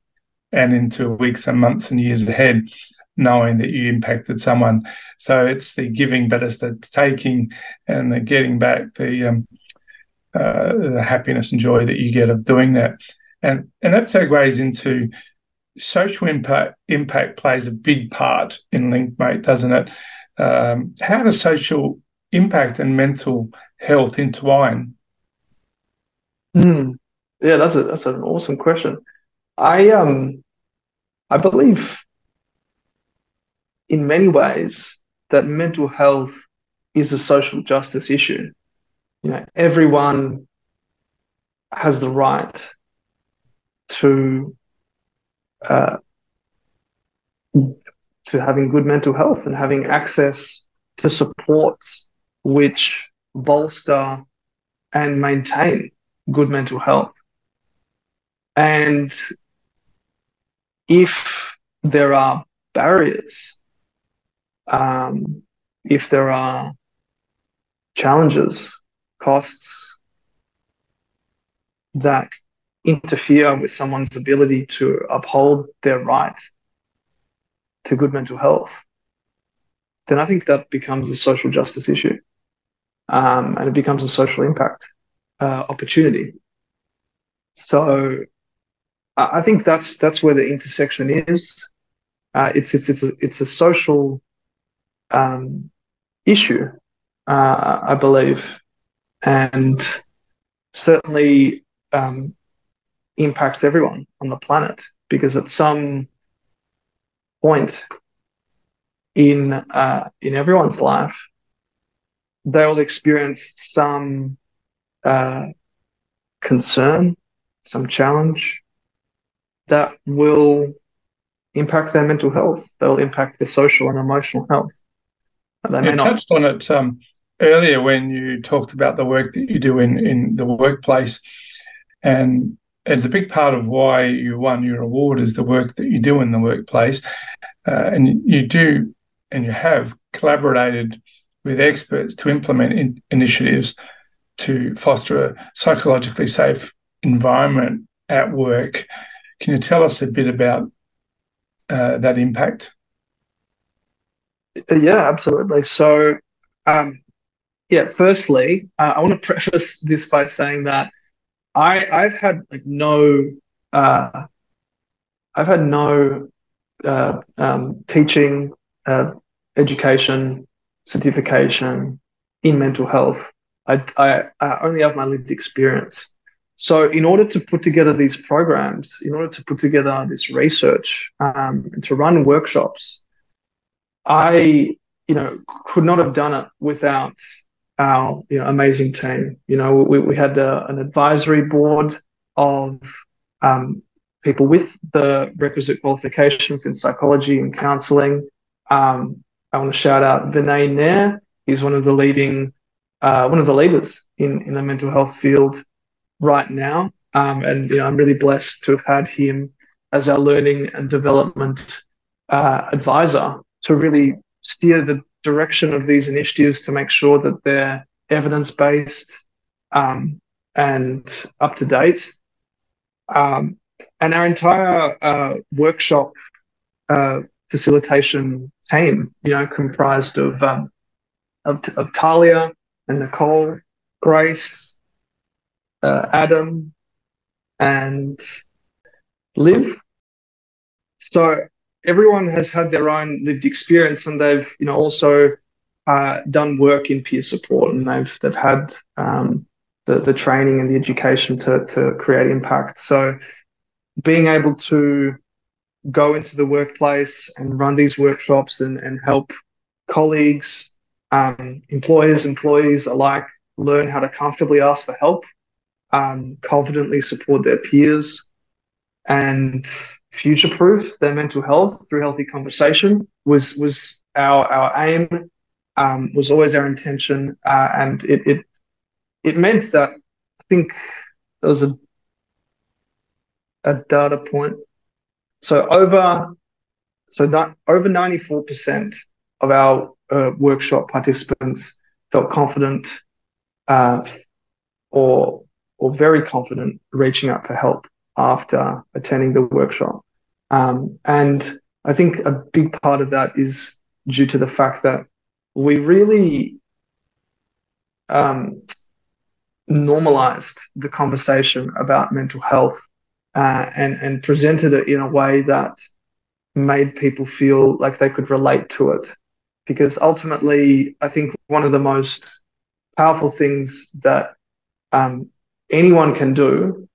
and into weeks and months and years ahead, knowing that you impacted someone. So it's the giving, but it's the taking and the getting back the, um, uh, the happiness and joy that you get of doing that. And, and that segues into social impact, impact plays a big part in LinkMate, doesn't it? Um, how does social impact and mental health intertwine? Mm. Yeah, that's a that's an awesome question. I um I believe in many ways that mental health is a social justice issue. You know, everyone has the right to uh, to having good mental health and having access to supports which bolster and maintain good mental health. And if there are barriers, um, if there are challenges, costs that interfere with someone's ability to uphold their right to good mental health, then I think that becomes a social justice issue. Um, and it becomes a social impact uh, opportunity. So I think that's that's where the intersection is. Uh, it's it's it's a it's a social um, issue, uh, I believe, and certainly um, impacts everyone on the planet because at some point in uh, in everyone's life, they will experience some uh, concern, some challenge that will impact their mental health. They'll impact their social and emotional health. And they you not... touched on it um, earlier when you talked about the work that you do in in the workplace, and it's a big part of why you won your award is the work that you do in the workplace. Uh, and you do and you have collaborated with experts to implement in- initiatives to foster a psychologically safe environment at work. Can you tell us a bit about uh, that impact? Uh, yeah, absolutely. So, um, yeah, firstly, uh, I want to preface this by saying that I I've had like no uh, I've had no uh, um, teaching, uh, education, certification in mental health. I, I, I only have my lived experience. So, in order to put together these programs, in order to put together this research, um, and to run workshops, I, you know, could not have done it without our, you know, amazing team. You know, we, we had a, an advisory board of um, people with the requisite qualifications in psychology and counselling. Um, I want to shout out Vinay Nair. He's one of the leading, uh, one of the leaders in, in the mental health field right now. Um, and you know, I'm really blessed to have had him as our learning and development uh, advisor to really steer the direction of these initiatives to make sure that they're evidence based um, and up to date. Um, and our entire uh, workshop uh, facilitation team, you know, comprised of um, of, of Talia and Nicole, Grace, uh, Adam, and Liv. So everyone has had their own lived experience, and they've you know also uh, done work in peer support, and they've they've had um, the the training and the education to to create impact. So being able to go into the workplace and run these workshops and, and help colleagues, um, employers, employees alike learn how to comfortably ask for help, um, confidently support their peers, and future proof their mental health through healthy conversation was was our our aim, um, was always our intention, uh, and it, it it meant that I think there was a a data point. So over so not, over 94% of our uh, workshop participants felt confident uh, or or very confident reaching out for help after attending the workshop. Um, and I think a big part of that is due to the fact that we really um, normalized the conversation about mental health uh, and and presented it in a way that made people feel like they could relate to it. Because ultimately, I think one of the most powerful things that um, anyone can do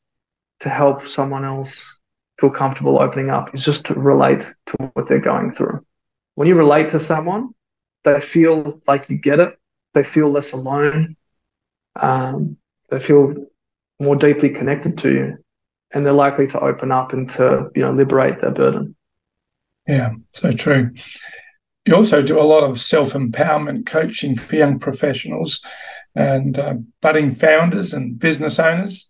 to help someone else feel comfortable opening up is just to relate to what they're going through. When you relate to someone, they feel like you get it. They feel less alone. Um, they feel more deeply connected to you and they're likely to open up and to you know liberate their burden. Yeah, so true. You also do a lot of self empowerment coaching for young professionals and uh, budding founders and business owners.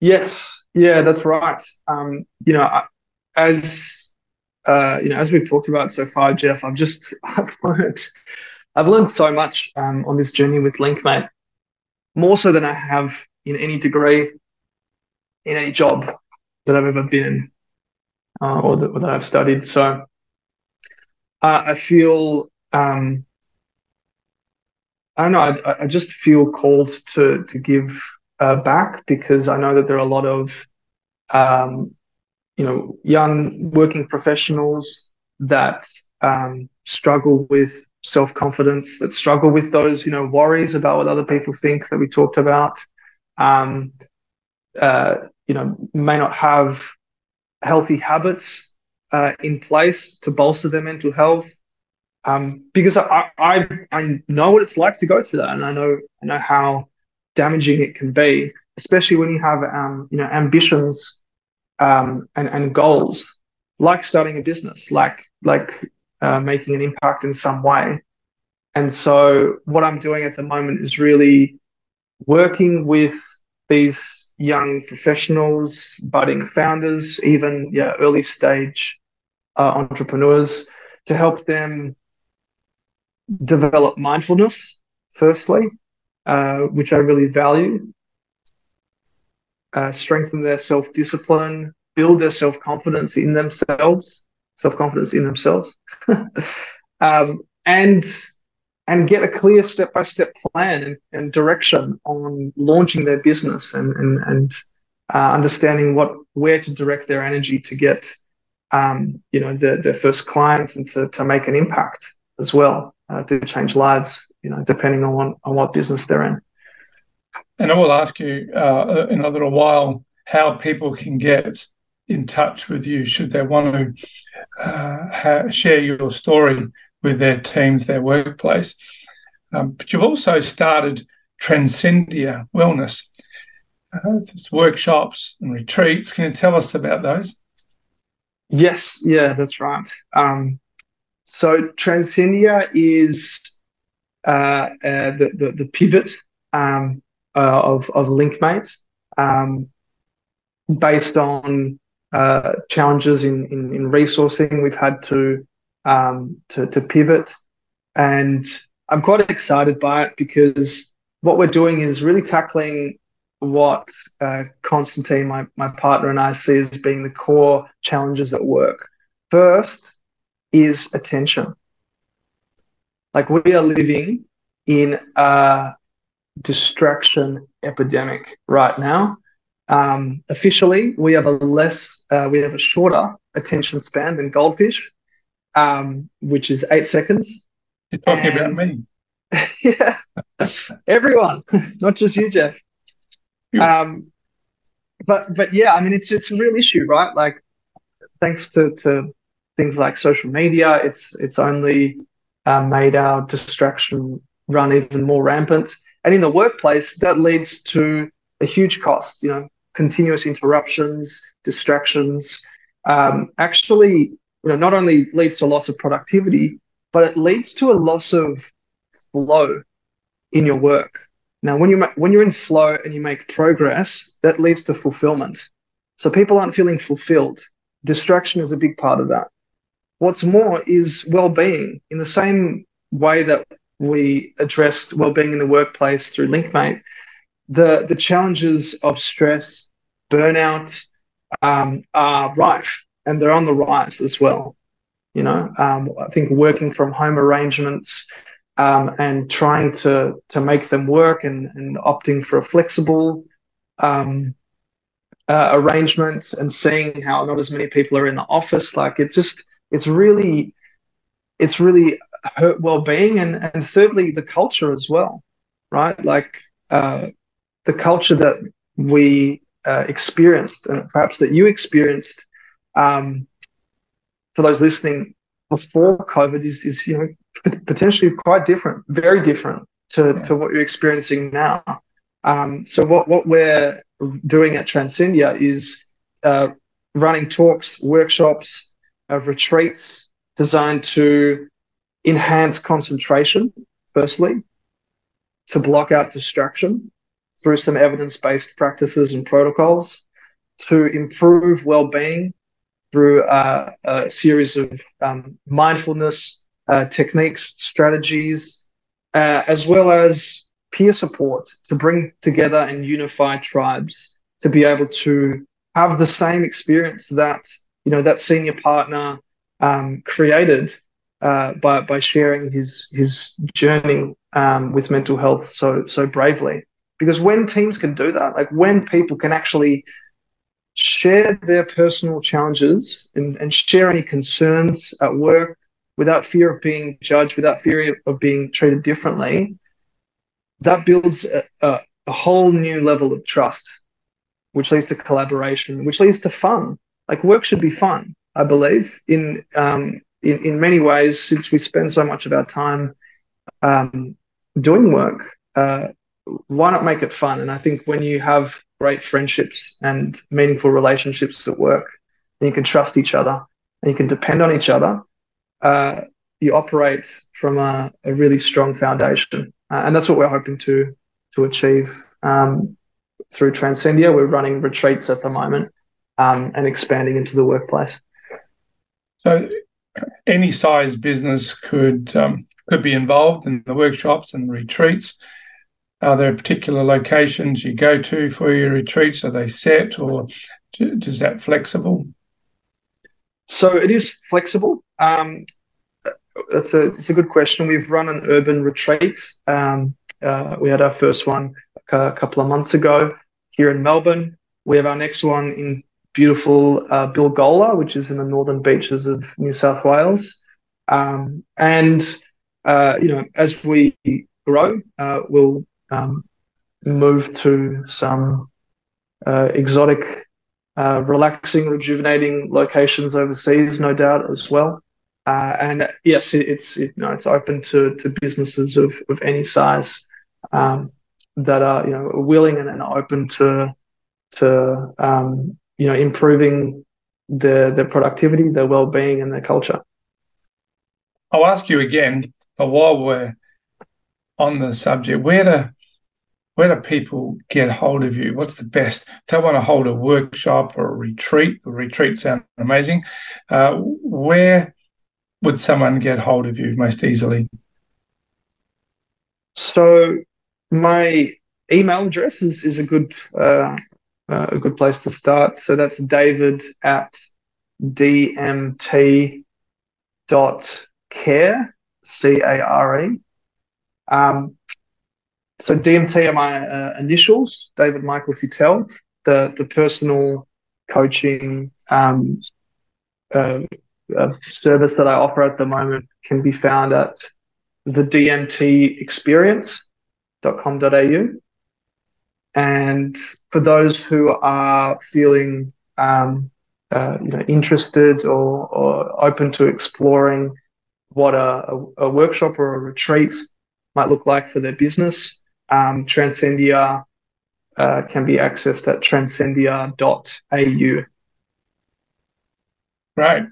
Yes, yeah, that's right. Um, you know, as uh, you know, as we've talked about so far, Geoff, I've just I've learned I've learned so much um, on this journey with LinkMate, more so than I have in any degree in any job that I've ever been in uh, or, that, or, that, I've studied. So uh, I feel um, I don't know. I, I, just feel called to to give uh, back because I know that there are a lot of um, you know young working professionals that um, struggle with self confidence, that struggle with those you know worries about what other people think that we talked about. Um, uh, you know, may not have healthy habits uh, in place to bolster their mental health. Um, because I, I I know what it's like to go through that, and I know I know how damaging it can be, especially when you have um, you know ambitions um, and and goals like starting a business, like like uh, making an impact in some way. And so, what I'm doing at the moment is really working with these young professionals, budding founders, even yeah, early stage uh, entrepreneurs to help them develop mindfulness, firstly, uh, which I really value. uh, strengthen their self discipline, build their self confidence in themselves, self confidence in themselves, um, and and get a clear step by step plan and, and, direction on launching their business and and, and uh, understanding what where to direct their energy to get um, you know their, their first client and to, to make an impact as well uh, to change lives you know depending on on what business they're in and I will ask you uh, in a little while how people can get in touch with you should they want to uh, ha- share your story with their teams, their workplace. Um, but you've also started Transcendia Wellness. Uh, workshops and retreats. Can you tell us about those? Yes, yeah, that's right. Um, so Transcendia is uh, uh, the, the, the pivot um, uh, of of Linkmate, um, based on uh, challenges in, in, in resourcing. We've had to um, to, to pivot, and I'm quite excited by it because what we're doing is really tackling what uh, Constantine, my, my partner, and I see as being the core challenges at work. First is attention. Like we are living in a distraction epidemic right now. Um, officially, we have a less, uh, we have a shorter attention span than goldfish, um, which is eight seconds. You're talking and, about me. yeah, everyone, not just you, Geoff. Um, but but yeah, I mean, it's it's a real issue, right? Like, thanks to to things like social media, it's it's only uh, made our distraction run even more rampant. And in the workplace, that leads to a huge cost. You know, continuous interruptions, distractions. Um, actually, you know, not only leads to a loss of productivity, but it leads to a loss of flow in your work. Now, when you when you're in flow and you make progress, that leads to fulfillment. So people aren't feeling fulfilled. Distraction is a big part of that. What's more is well-being. In the same way that we addressed well-being in the workplace through Linkmate, the the challenges of stress, burnout um, are rife, and they're on the rise as well. You know, um, I think working from home arrangements um, and trying to to make them work and, and opting for a flexible um, uh, arrangement and seeing how not as many people are in the office, like it just it's really it's really hurt well-being and and thirdly the culture as well right? Like uh, the culture that we uh, experienced and perhaps that you experienced um, for those listening before covid is is you know potentially quite different very different to, yeah. to what you're experiencing now um, so what what we're doing at transcendia is uh, running talks workshops uh, retreats designed to enhance concentration, firstly, to block out distraction through some evidence based practices and protocols, to improve well being through uh, a series of um, mindfulness uh, techniques, strategies, uh, as well as peer support to bring together and unify tribes to be able to have the same experience that you know that senior partner um, created uh, by by sharing his his journey um, with mental health so so bravely. Because when teams can do that, like when people can actually share their personal challenges and, and share any concerns at work without fear of being judged, without fear of being treated differently, that builds a, a, a whole new level of trust, which leads to collaboration, which leads to fun. Like work should be fun, I believe, in um, in, in many ways, since we spend so much of our time um, doing work, uh, why not make it fun? And I think when you have great friendships and meaningful relationships at work, and you can trust each other and you can depend on each other, uh, you operate from a, a really strong foundation. Uh, and that's what we're hoping to to achieve um, through Transcendia. We're running retreats at the moment um, and expanding into the workplace. So any size business could um, could be involved in the workshops and retreats. Are there particular locations you go to for your retreats? Are they set or is that flexible? So it is flexible. Um, that's a it's a good question. We've run an urban retreat. Um, uh, we had our first one a couple of months ago here in Melbourne. We have our next one in beautiful uh, Bilgola, which is in the northern beaches of New South Wales. Um, and uh, you know, as we grow, uh, we'll um, move to some uh, exotic, uh, relaxing, rejuvenating locations overseas, no doubt as well. Uh, and yes, it, it's it, you know, it's open to, to businesses of, of any size um, that are you know willing and, and open to to um, you know improving their their productivity, their well being, and their culture. I'll ask you again, while we're on the subject, where do where do people get hold of you? What's the best? If they want to hold a workshop or a retreat, the retreat sound amazing. Uh, where would someone get hold of you most easily? So my email address is, is a good uh, uh, a good place to start. So that's David at dmt dot care c a r e. Um, so DMT are my uh, initials, David Michael Titeu. The the personal coaching um, uh, uh, service that I offer at the moment can be found at the DMT experience.com.au. And for those who are feeling um, uh, you know, interested or, or open to exploring what a, a, a, workshop or a retreat might look like for their business, um, Transcendia uh, can be accessed at transcendia.au. Right.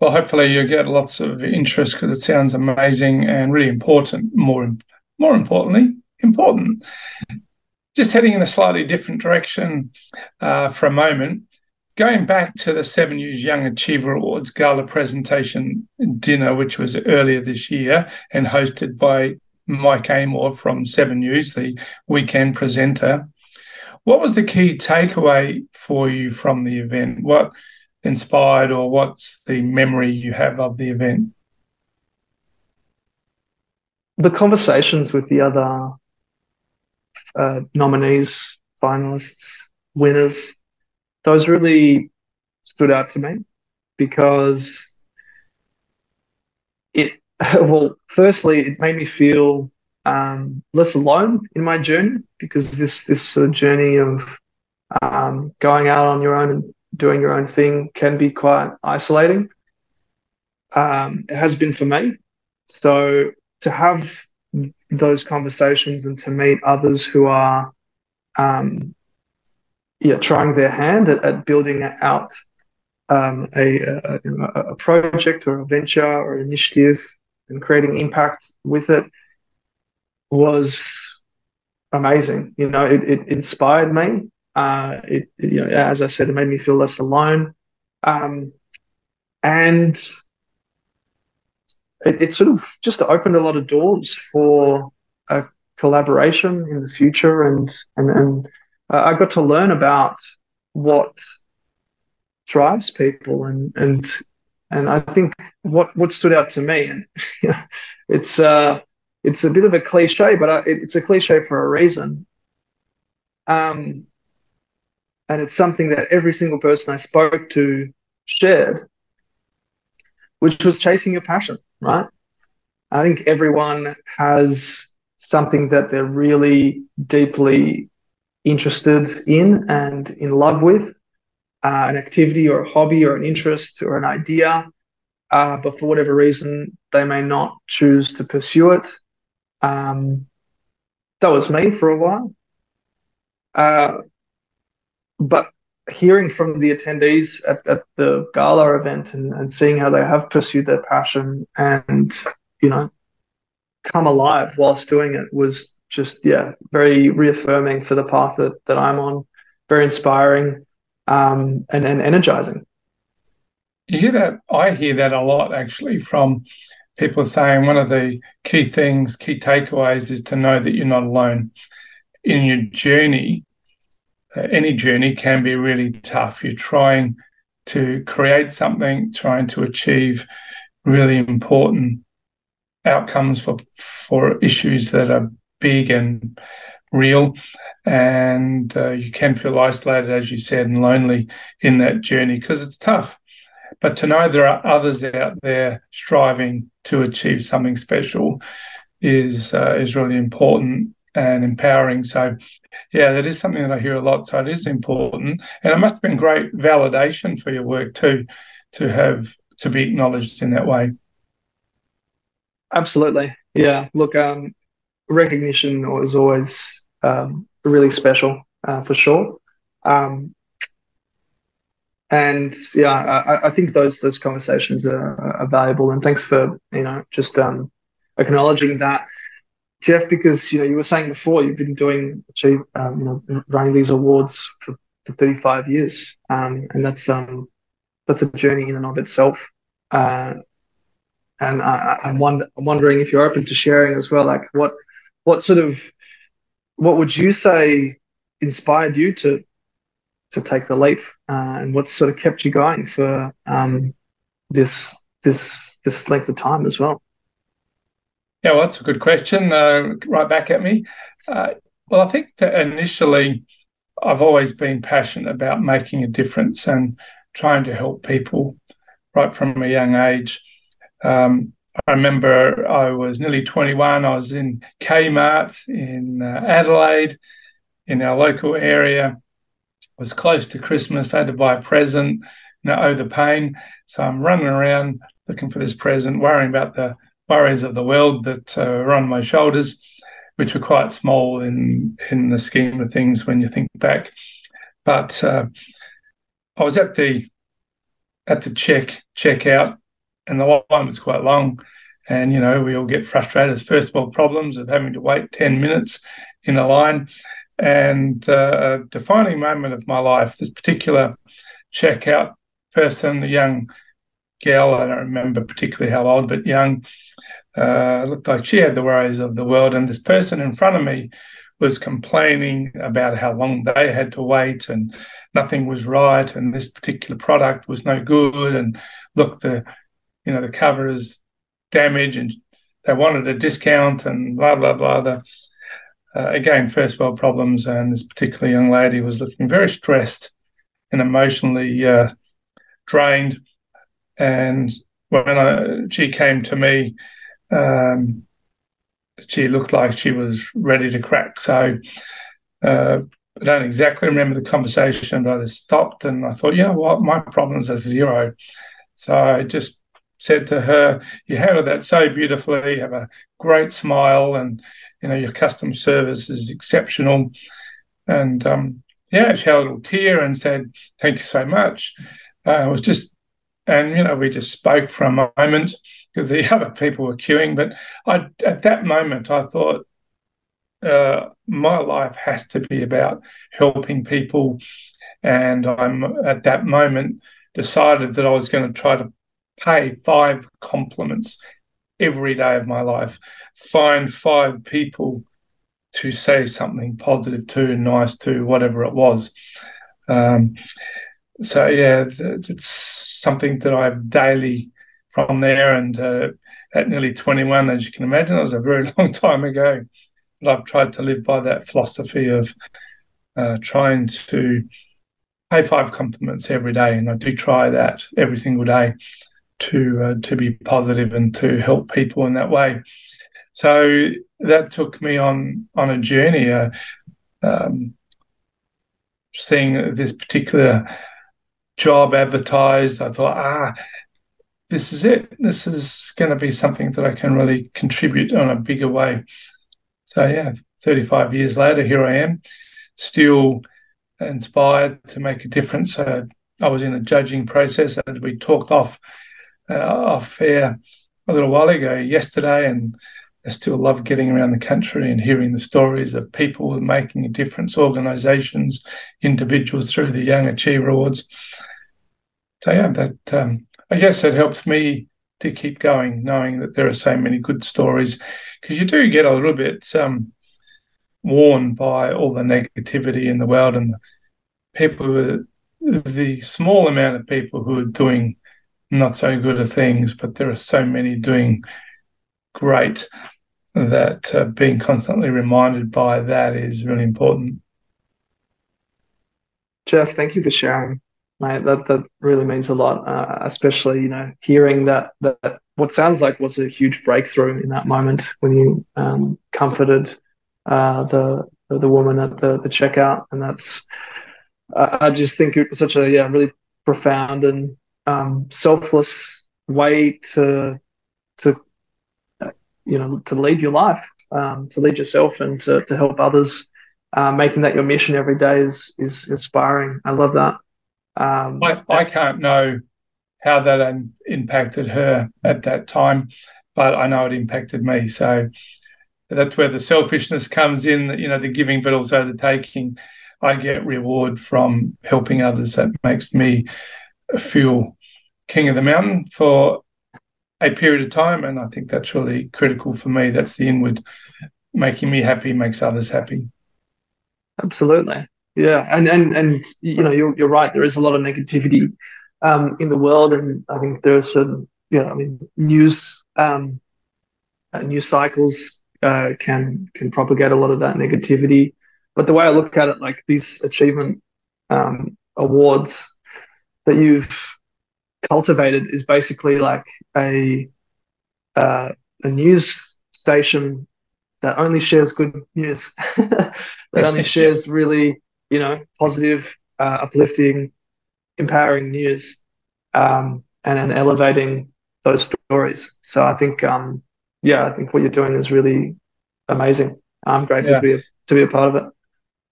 Well, hopefully you get lots of interest because it sounds amazing and really important. More, more importantly, important. Just heading in a slightly different direction uh, for a moment. Going back to the 7NEWS Young Achiever Awards gala presentation dinner, which was earlier this year and hosted by Mike Amor from 7NEWS, the weekend presenter. What was the key takeaway for you from the event? What inspired, or what's the memory you have of the event? The conversations with the other uh, nominees, finalists, winners, those really stood out to me because well, firstly, it made me feel um, less alone in my journey because this this sort of journey of um, going out on your own and doing your own thing can be quite isolating. Um, it has been for me. So to have those conversations and to meet others who are, um, yeah, trying their hand at, at building out um, a, a, a, project or a venture or initiative and creating impact with it was amazing. You know, it, it inspired me uh, it, you know, as I said, it made me feel less alone. Um, and it, it, sort of just opened a lot of doors for a collaboration in the future. And, and, and uh, I got to learn about what drives people and, and, and I think what, what stood out to me, and it's, uh, it's a bit of a cliche, but I, it, it's a cliche for a reason. Um, and it's something that every single person I spoke to shared, which was chasing your passion, right? I think everyone has something that they're really deeply interested in and in love with, uh, an activity or a hobby or an interest or an idea, uh, but for whatever reason, they may not choose to pursue it. Um, that was me for a while. Uh, but hearing from the attendees at, at the gala event and, and seeing how they have pursued their passion and you know come alive whilst doing it was just yeah very reaffirming for the path that, that i'm on very inspiring um, and, and energizing you hear that i hear that a lot actually from people saying one of the key things, key takeaways is to know that you're not alone in your journey. Uh, any journey can be really tough. You're trying to create something, trying to achieve really important outcomes for for issues that are big and real and uh, you can feel isolated as you said and lonely in that journey because it's tough. But to know there are others out there striving to achieve something special is uh, is really important and empowering. So yeah that is something that i hear a lot. So it is important and it must have been great validation for your work too to have to be acknowledged in that way. Absolutely. Yeah look um recognition is always um, really special uh, for sure. Um, and yeah, I, I, think those those conversations are, are, valuable. And thanks for you know just um, acknowledging that, Geoff. Because you know you were saying before you've been doing achieve um, you know running these awards for, for 35 years, um, and that's um that's a journey in and of itself. Uh, and I, I'm, wonder, I'm wondering if you're open to sharing as well, like what what sort of what would you say inspired you to to take the leap, uh, and what sort of kept you going for um, this this this length of time as well? Yeah, well, that's a good question. Uh, right back at me. Uh, well, I think that initially, I've always been passionate about making a difference and trying to help people right from a young age. Um, I remember I was nearly 21. I was in Kmart in uh, Adelaide, in our local area. It was close to Christmas. I had to buy a present, know, oh, the pain. So I'm running around looking for this present, worrying about the worries of the world that uh, on my shoulders, which were quite small in in the scheme of things when you think back. But uh, I was at the at the check checkout and the line was quite long. And, you know, we all get frustrated as first world problems of having to wait 10 minutes in a line. And uh, a defining moment of my life, this particular checkout person, a young girl, I don't remember particularly how old, but young, uh, looked like she had the worries of the world. And this person in front of me was complaining about how long they had to wait and nothing was right and this particular product was no good and look the you know the cover is damaged and they wanted a discount and blah blah blah. The, uh, again, first world problems, and this particular young lady was looking very stressed and emotionally uh, drained. And when I, she came to me, um, she looked like she was ready to crack. So uh, I don't exactly remember the conversation, but I just stopped and I thought, you know what, my problems are zero. So I just said to her, "You handled that so beautifully. You have a great smile, and you know your customer service is exceptional." And um, yeah, she had a little tear and said, "Thank you so much." Uh, it was just, and you know, we just spoke for a moment because the other people were queuing. But I, at that moment, I thought. Uh, my life has to be about helping people, and I'm at that moment decided that I was going to try to pay five compliments every day of my life, find five people to say something positive to, nice to, whatever it was. Um, so yeah, it's something that I've daily from there. And uh, at nearly 21, as you can imagine, it was a very long time ago. But I've tried to live by that philosophy of uh, trying to pay five compliments every day, and I do try that every single day to uh, to be positive and to help people in that way. So that took me on on a journey. Uh, um, seeing this particular job advertised, I thought, ah, this is it. This is going to be something that I can really contribute on a bigger way. So yeah, 35 years later, here I am, still inspired to make a difference. Uh, I was in a judging process and we talked off uh, off air a little while ago yesterday, and I still love getting around the country and hearing the stories of people making a difference, organisations, individuals through the Young Achiever Awards. So yeah, that um, I guess it helps me to keep going, knowing that there are so many good stories. Because you do get a little bit um, worn by all the negativity in the world and the people who the small amount of people who are doing not so good at things, but there are so many doing great that uh, being constantly reminded by that is really important. Geoff, thank you for sharing, mate. That that really means a lot, uh, especially you know hearing that that what sounds like was a huge breakthrough in that moment when you um, comforted uh, the the woman at the the checkout, and that's I just think it was such a yeah really profound and um, selfless way to to uh, you know to lead your life, um, to lead yourself, and to to help others. Uh, making that your mission every day is is inspiring. I love that. Um, I, I can't know how that impacted her at that time, but I know it impacted me. So that's where the selfishness comes in, you know, the giving, but also the taking. I get reward from helping others. That makes me feel king of the mountain for a period of time. And I think that's really critical for me. That's the inward making me happy makes others happy. Absolutely. Yeah. And and and you know, you're you're right. There is a lot of negativity um, in the world and I think there are some you know, I mean news um, uh, news cycles uh, can can propagate a lot of that negativity. But the way I look at it, like these achievement um, awards that you've cultivated, is basically like a uh, a news station that only shares good news, that only shares really, you know, positive, uh, uplifting, empowering news, um, and then elevating those stories. So I think, um, yeah, I think what you're doing is really amazing. I'm grateful yeah. to be a, to be a part of it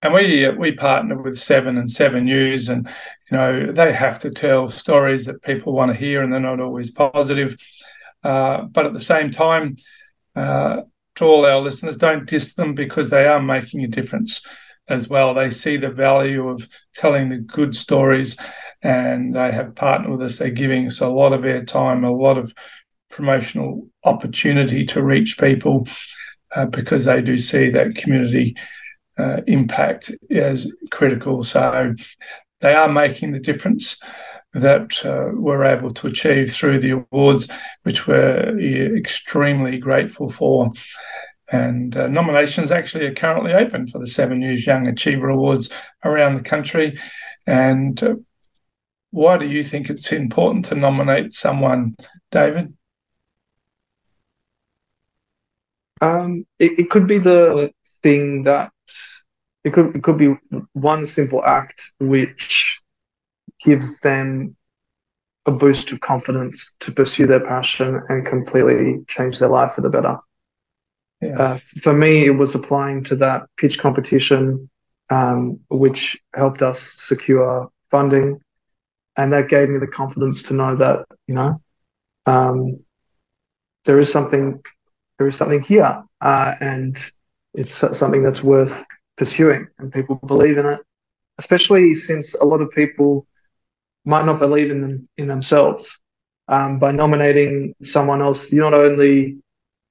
and we we partner with Seven and Seven News, and you know they have to tell stories that people want to hear, and they're not always positive. Uh, but at the same time, uh, to all our listeners, don't diss them because they are making a difference as well. They see the value of telling the good stories, and they have partnered with us. They're giving us a lot of airtime, a lot of promotional opportunity to reach people uh, because they do see that community uh, impact is critical. So they are making the difference that uh, we're able to achieve through the awards, which we're extremely grateful for. And uh, nominations actually are currently open for the Seven News Young Achiever Awards around the country. And uh, why do you think it's important to nominate someone, David? Um, it, it could be the thing that it could it could be one simple act which gives them a boost of confidence to pursue their passion and completely change their life for the better. Yeah. Uh, for me, it was applying to that pitch competition, um, which helped us secure funding, and that gave me the confidence to know that you know um, there is something there is something here, uh, and it's something that's worth pursuing and people believe in it, especially since a lot of people might not believe in them in themselves. Um, by nominating someone else, you're not only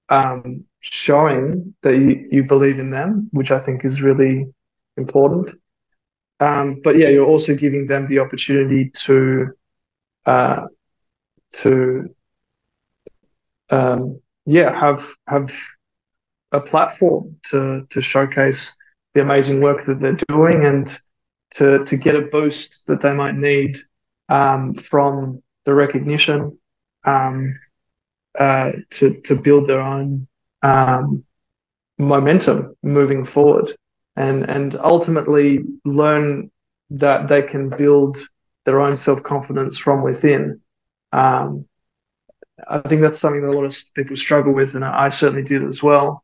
um, showing that you, you believe in them, which I think is really important. Um, but yeah, you're also giving them the opportunity to uh, to um, yeah have have a platform to to showcase the amazing work that they're doing and to to get a boost that they might need um, from the recognition um, uh, to to build their own um, momentum moving forward and and ultimately learn that they can build their own self confidence from within. Um, I think that's something that a lot of people struggle with, and I certainly did as well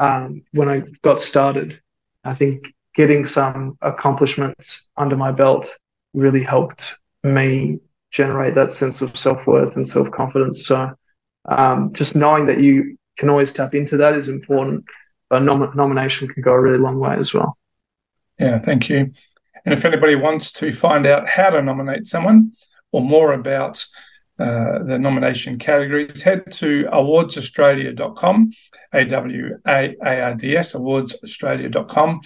um, when I got started. I think getting some accomplishments under my belt really helped me generate that sense of self worth and self confidence. So, um, just knowing that you can always tap into that is important. But nom- nomination can go a really long way as well. Yeah, thank you. And if anybody wants to find out how to nominate someone or more about uh, the nomination categories, head to awardsaustralia.com, A W A A R D S, awardsaustralia.com.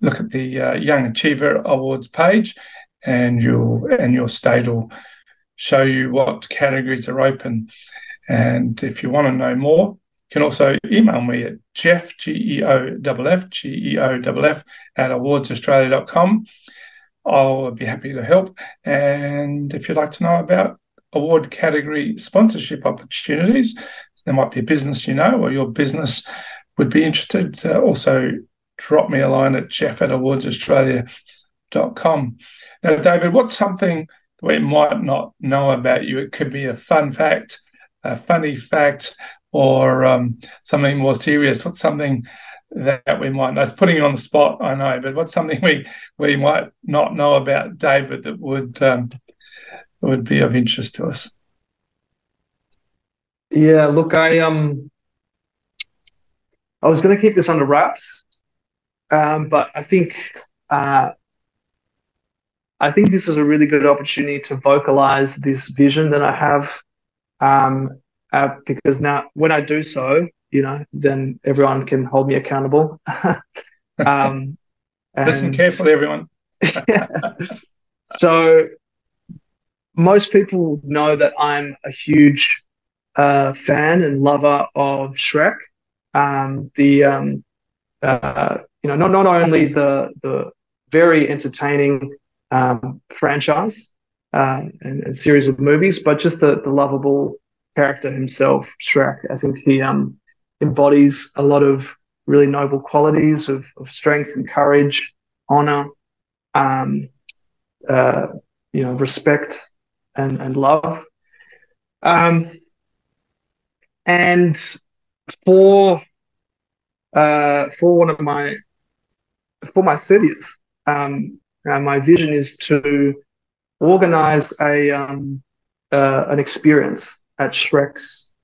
Look at the uh, Young Achiever Awards page, and you'll and your state will show you what categories are open. And if you want to know more, you can also email me at Geoff, G E O F F, G E O F F, at awardsaustralia.com. I'll be happy to help. And if you'd like to know about award category sponsorship opportunities, there might be a business you know or your business would be interested, to also drop me a line at geoff at awardsaustralia.com. Now, David, what's something we might not know about you? It could be a fun fact, a funny fact, or um, something more serious. What's something that we might know? It's putting you on the spot, I know, but what's something we we might not know about David that would um, would be of interest to us? Yeah, look, I um, I was going to keep this under wraps, um, but I think uh, I think this is a really good opportunity to vocalize this vision that I have, um, uh, because now when I do so, you know, then everyone can hold me accountable. um, Listen carefully, everyone. so most people know that I'm a huge uh, fan and lover of Shrek. Um, the um, uh, you know not not only the the very entertaining um, franchise uh, and, and, series of movies, but just the the lovable character himself, Shrek. I think he um, embodies a lot of really noble qualities of, of strength and courage, honor, um, uh, you know, respect and, and love. Um, and for uh, for one of my for my 30th, um, uh, my vision is to organize a um, uh, an experience at Shrek's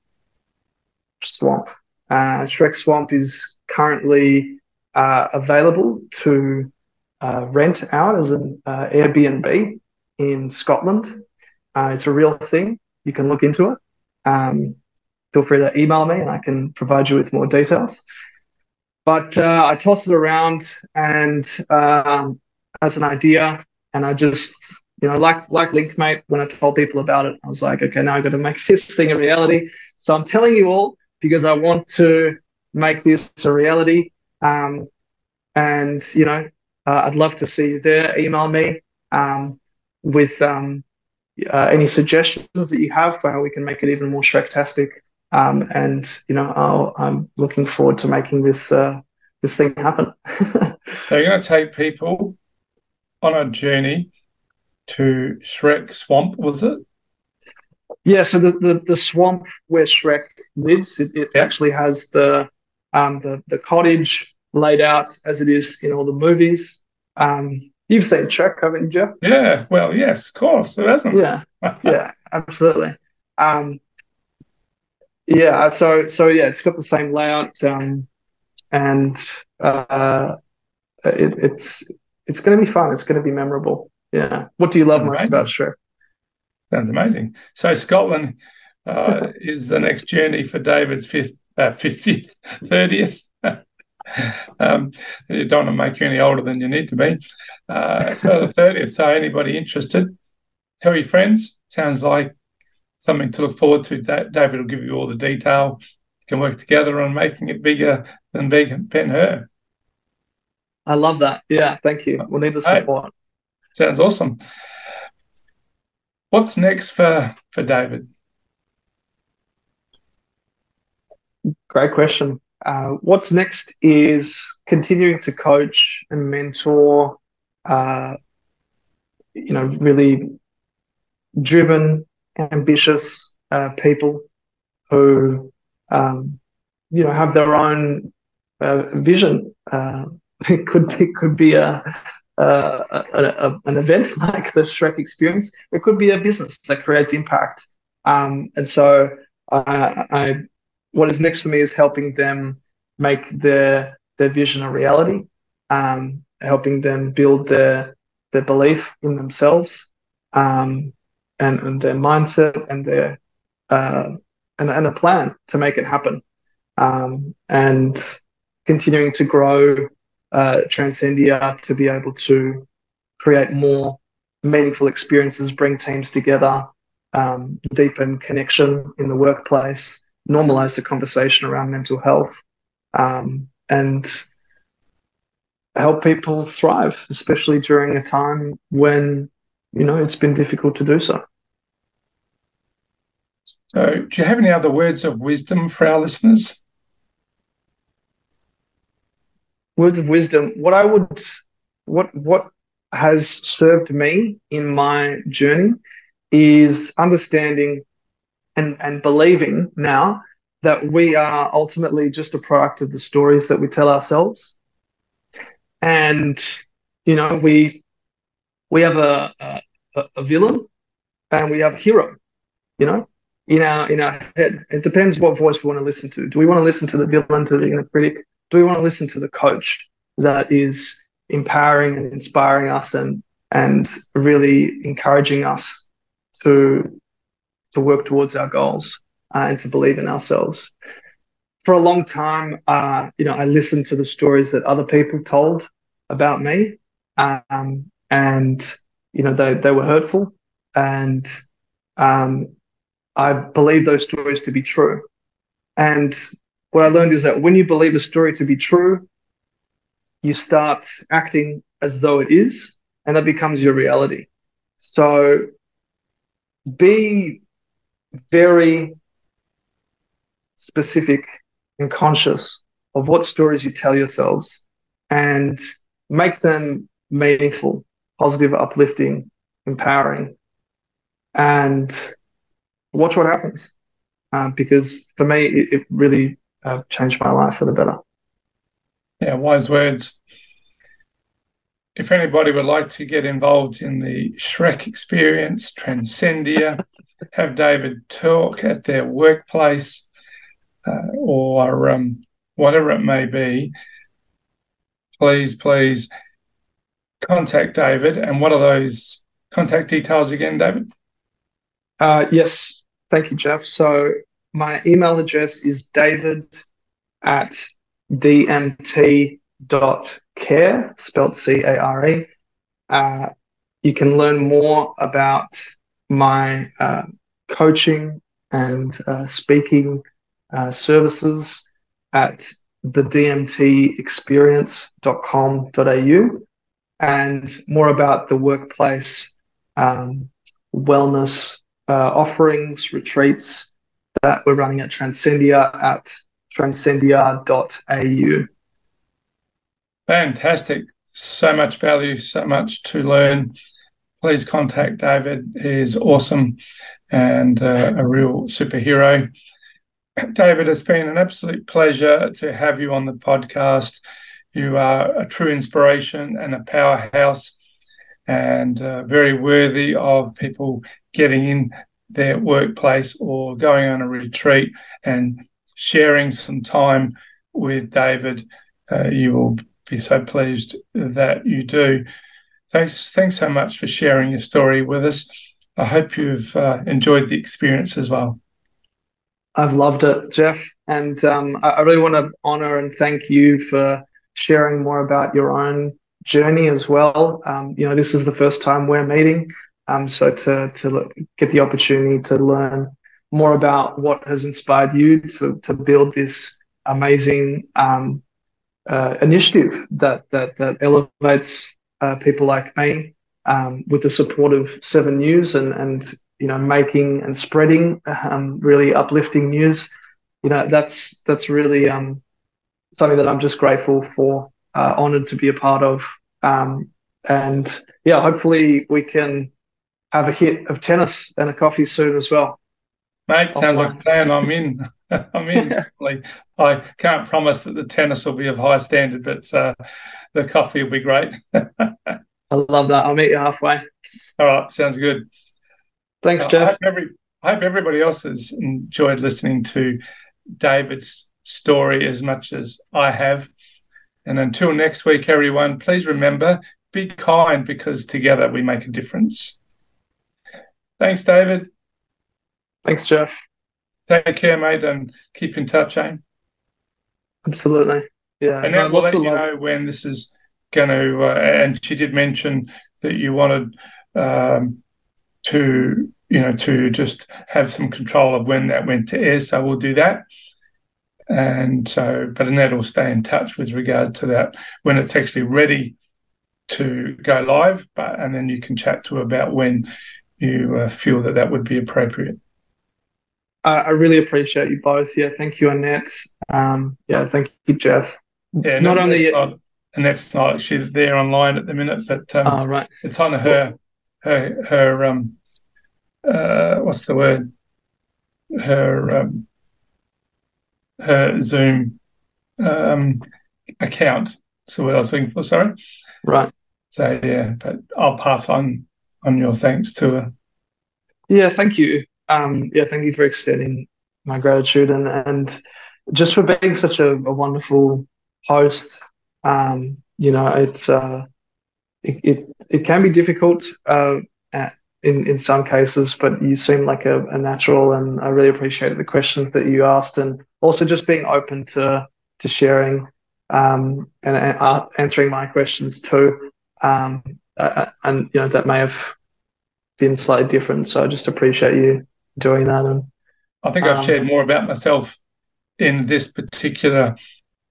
Swamp. Uh, Shrek Swamp is currently uh, available to uh, rent out as an uh, Airbnb in Scotland. It's a real thing. You can look into it. Um, feel free to email me and I can provide you with more details. But uh, I tossed it around and um, as an idea, and I just, you know, like like Linkmate, when I told people about it, I was like, okay, now I've got to make this thing a reality. So I'm telling you all because I want to make this a reality. Um, and you know, uh, I'd love to see you there. Email me um, with um, uh, any suggestions that you have for how we can make it even more Shrektastic. Um, and you know, i am looking forward to making this uh, this thing happen. so you're going to take people on a journey to Shrek Swamp, was it? Yeah, so the, the, the swamp where Shrek lives, it, it actually has the um the, the cottage laid out as it is in all the movies. Um, You've seen Shrek, haven't you? Yeah, well, yes, of course. Who hasn't? Yeah, yeah, absolutely. Um, yeah, so so yeah, it's got the same layout, um, and uh, it, it's it's going to be fun. It's going to be memorable. Yeah. What do you love most about Shrek? Sounds amazing. So Scotland uh, is the next journey for David's fifth, uh, 50th, 30th um, you don't want to make you any older than you need to be. Uh, so the 30th. So anybody interested, tell your friends. Sounds like something to look forward to. David will give you all the detail. You can work together on making it bigger than Ben Hur. I love that. Yeah, thank you. We'll need the support. Right. Sounds awesome. What's next for for David? Great question. Uh, what's next is continuing to coach and mentor, uh, you know, really driven, ambitious uh, people who, um, you know, have their own uh, vision. Uh, it could be could be a, a, a, an event like the Shrek Experience. It could be a business that creates impact. Um, and so I, I what is next for me is helping them make their their vision a reality, um, helping them build their their belief in themselves, um, and, and their mindset and their uh, and, and a plan to make it happen. Um, and continuing to grow uh, Transcendia to be able to create more meaningful experiences, bring teams together, um, deepen connection in the workplace, normalize the conversation around mental health, um, and help people thrive, especially during a time when you know it's been difficult to do so. So, do you have any other words of wisdom for our listeners? Words of wisdom. What I would, what what has served me in my journey is understanding and and believing now that we are ultimately just a product of the stories that we tell ourselves, and you know we we have a a, a villain and we have a hero. You know, in our in our head. It depends what voice we want to listen to. Do we want to listen to the villain, to the inner critic? Do we want to listen to the coach that is empowering and inspiring us and and really encouraging us to to work towards our goals uh, and to believe in ourselves. For a long time, uh, you know, I listened to the stories that other people told about me, um, and you know, they they were hurtful, and um, I believe those stories to be true. And what I learned is that when you believe a story to be true, you start acting as though it is, and that becomes your reality. So be very specific and conscious of what stories you tell yourselves and make them meaningful, positive, uplifting, empowering. And watch what happens. Uh, because for me, it, it really uh, changed my life for the better. Yeah, wise words. If anybody would like to get involved in the Shrek experience, Transcendia, have David talk at their workplace uh, or um, whatever it may be, please, please contact David. And what are those contact details again, David? Uh, yes, thank you, Geoff. So my email address is david at dmt.care, spelled C A R E. Uh, you can learn more about my uh, coaching and uh, speaking uh, services at thedmtexperience.com.au and more about the workplace um, wellness uh, offerings, retreats that we're running at Transcendia at transcendia.au. Fantastic. So much value, so much to learn. Please contact David. He's awesome and uh, a real superhero. David, it's been an absolute pleasure to have you on the podcast. You are a true inspiration and a powerhouse and uh, very worthy of people getting in their workplace or going on a retreat and sharing some time with David. Uh, you will be so pleased that you do. Thanks, thanks so much for sharing your story with us. I hope you've uh, enjoyed the experience as well. I've loved it, Geoff, and um, I really want to honor and thank you for sharing more about your own journey as well. Um, you know, this is the first time we're meeting, um, so to to get the opportunity to learn more about what has inspired you to to build this amazing um, uh, initiative that that that elevates uh, people like me um, with the support of Seven News and and you know making and spreading um, really uplifting news. You know that's that's really um, something that I'm just grateful for, uh, honored to be a part of, um, and yeah, hopefully we can have a hit of tennis and a coffee soon as well. Mate, sounds like a plan. I'm in. I'm in. like, I can't promise that the tennis will be of high standard, but uh, the coffee will be great. I love that. I'll meet you halfway. All right, sounds good. Thanks, uh, Geoff. I hope, every, I hope everybody else has enjoyed listening to David's story as much as I have. And until next week, everyone, please remember be kind because together we make a difference. Thanks, David. Thanks, Geoff. Take care, mate, and keep in touch, eh? Absolutely. Yeah. And then we'll let you know when this is going to. Uh, and she did mention that you wanted um, to, you know, to just have some control of when that went to air. So we'll do that. And so, but Annette will stay in touch with regard to that when it's actually ready to go live. But and then you can chat to her about when you uh, feel that that would be appropriate. Uh, I really appreciate you both. Yeah, thank you, Annette. Um, yeah, thank you, Geoff. Yeah, not only not, and that's not she's there online at the minute, but um, oh, right. it's on her her her um uh what's the word her um her Zoom um account. So what I was looking for, sorry. Right. So yeah, but I'll pass on your thanks to her. Yeah, thank you. Um, yeah, thank you for extending my gratitude and and just for being such a, a wonderful host. Um, you know, it's uh, it, it, it can be difficult uh, in in some cases, but you seem like a, a natural, and I really appreciated the questions that you asked, and also just being open to to sharing um, and, uh, answering my questions too. Um, uh, and you know that may have been slightly different, so I just appreciate you doing that. And I think I've um, shared more about myself in this particular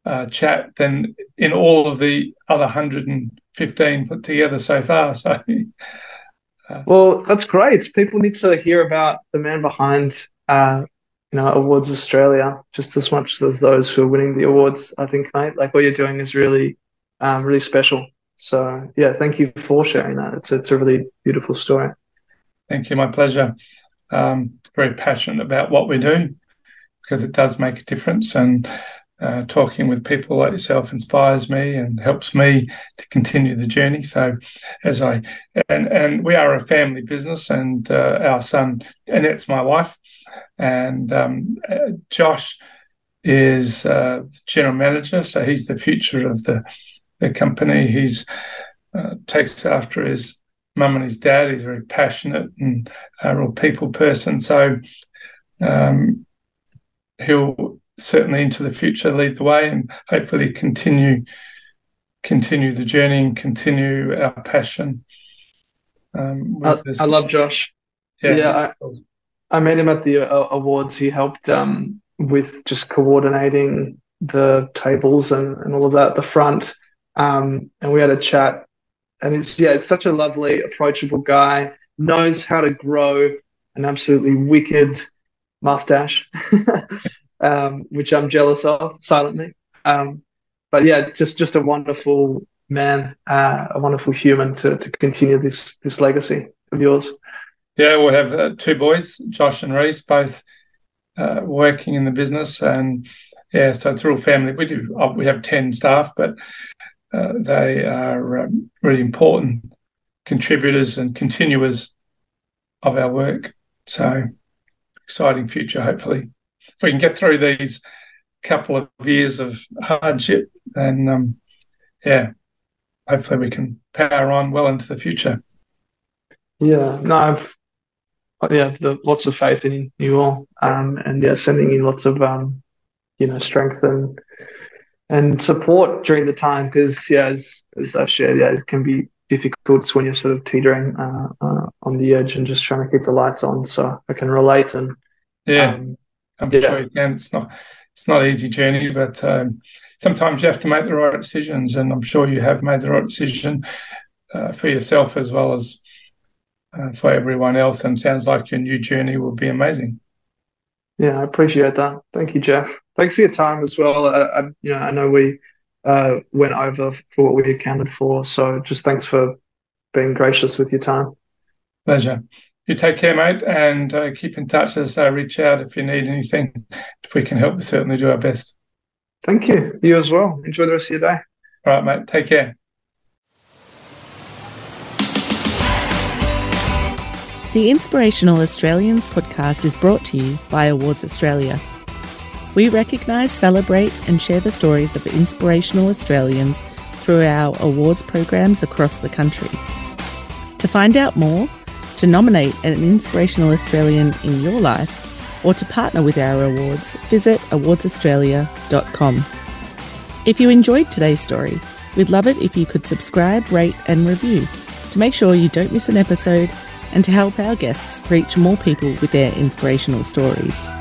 uh, chat than in all of the other 115 put together so far. So, uh, well, that's great. People need to hear about the man behind, uh, you know, Awards Australia just as much as those who are winning the awards. I think, mate, like what you're doing is really, um, really special. So, yeah, thank you for sharing that. It's it's a really beautiful story. Thank you. My pleasure um, very passionate about what we do because it does make a difference. And uh, talking with people like yourself inspires me and helps me to continue the journey. So, as I and and we are a family business, and uh, our son Annette's my wife, and um, uh, Josh is uh, general manager. So he's the future of the the company. He's uh, takes after his mum and his dad. He's very passionate and a real people person. So um, he'll certainly into the future lead the way and hopefully continue continue the journey and continue our passion. Um, I, I, love Josh. Yeah, yeah I, I met him at the uh, awards. He helped um, with just coordinating the tables and, and all of that at the front. Um, and we had a chat and he's yeah, such a lovely, approachable guy. Knows how to grow an absolutely wicked mustache, um, which I'm jealous of silently. Um, but yeah, just just a wonderful man, uh, a wonderful human to to continue this this legacy of yours. Yeah, we have uh, two boys, Josh and Reese, both uh, working in the business, and yeah, so it's a real family. We do we have ten staff, but uh, they are um, really important contributors and continuers of our work. So exciting future, hopefully. If we can get through these couple of years of hardship, then um, yeah, hopefully we can power on well into the future. Yeah, no, I've yeah, the, lots of faith in you all, um, and yeah, sending in lots of um, you know strength and and support during the time because yeah, as, as I've shared, yeah, it can be difficult when you're sort of teetering uh, uh, on the edge and just trying to keep the lights on. So I can relate and yeah, um, I'm yeah. sure you can. It's not it's not an easy journey, but um, sometimes you have to make the right decisions, and I'm sure you have made the right decision uh, for yourself as well as uh, for everyone else. And sounds like your new journey will be amazing. Yeah, I appreciate that. Thank you, Geoff. Thanks for your time as well. Uh, I, you know, I know we uh, went over for what we accounted for, so just thanks for being gracious with your time. Pleasure. You take care, mate, and uh, keep in touch as I reach out if you need anything. If we can help, we certainly do our best. Thank you. You as well. Enjoy the rest of your day. All right, mate. Take care. The Inspirational Australians podcast is brought to you by Awards Australia. We recognise, celebrate, and share the stories of inspirational Australians through our awards programs across the country. To find out more, To nominate an inspirational Australian in your life or to partner with our awards, visit awardsaustralia.com. If you enjoyed today's story, we'd love it if you could subscribe, rate, and review to make sure you don't miss an episode and to help our guests reach more people with their inspirational stories.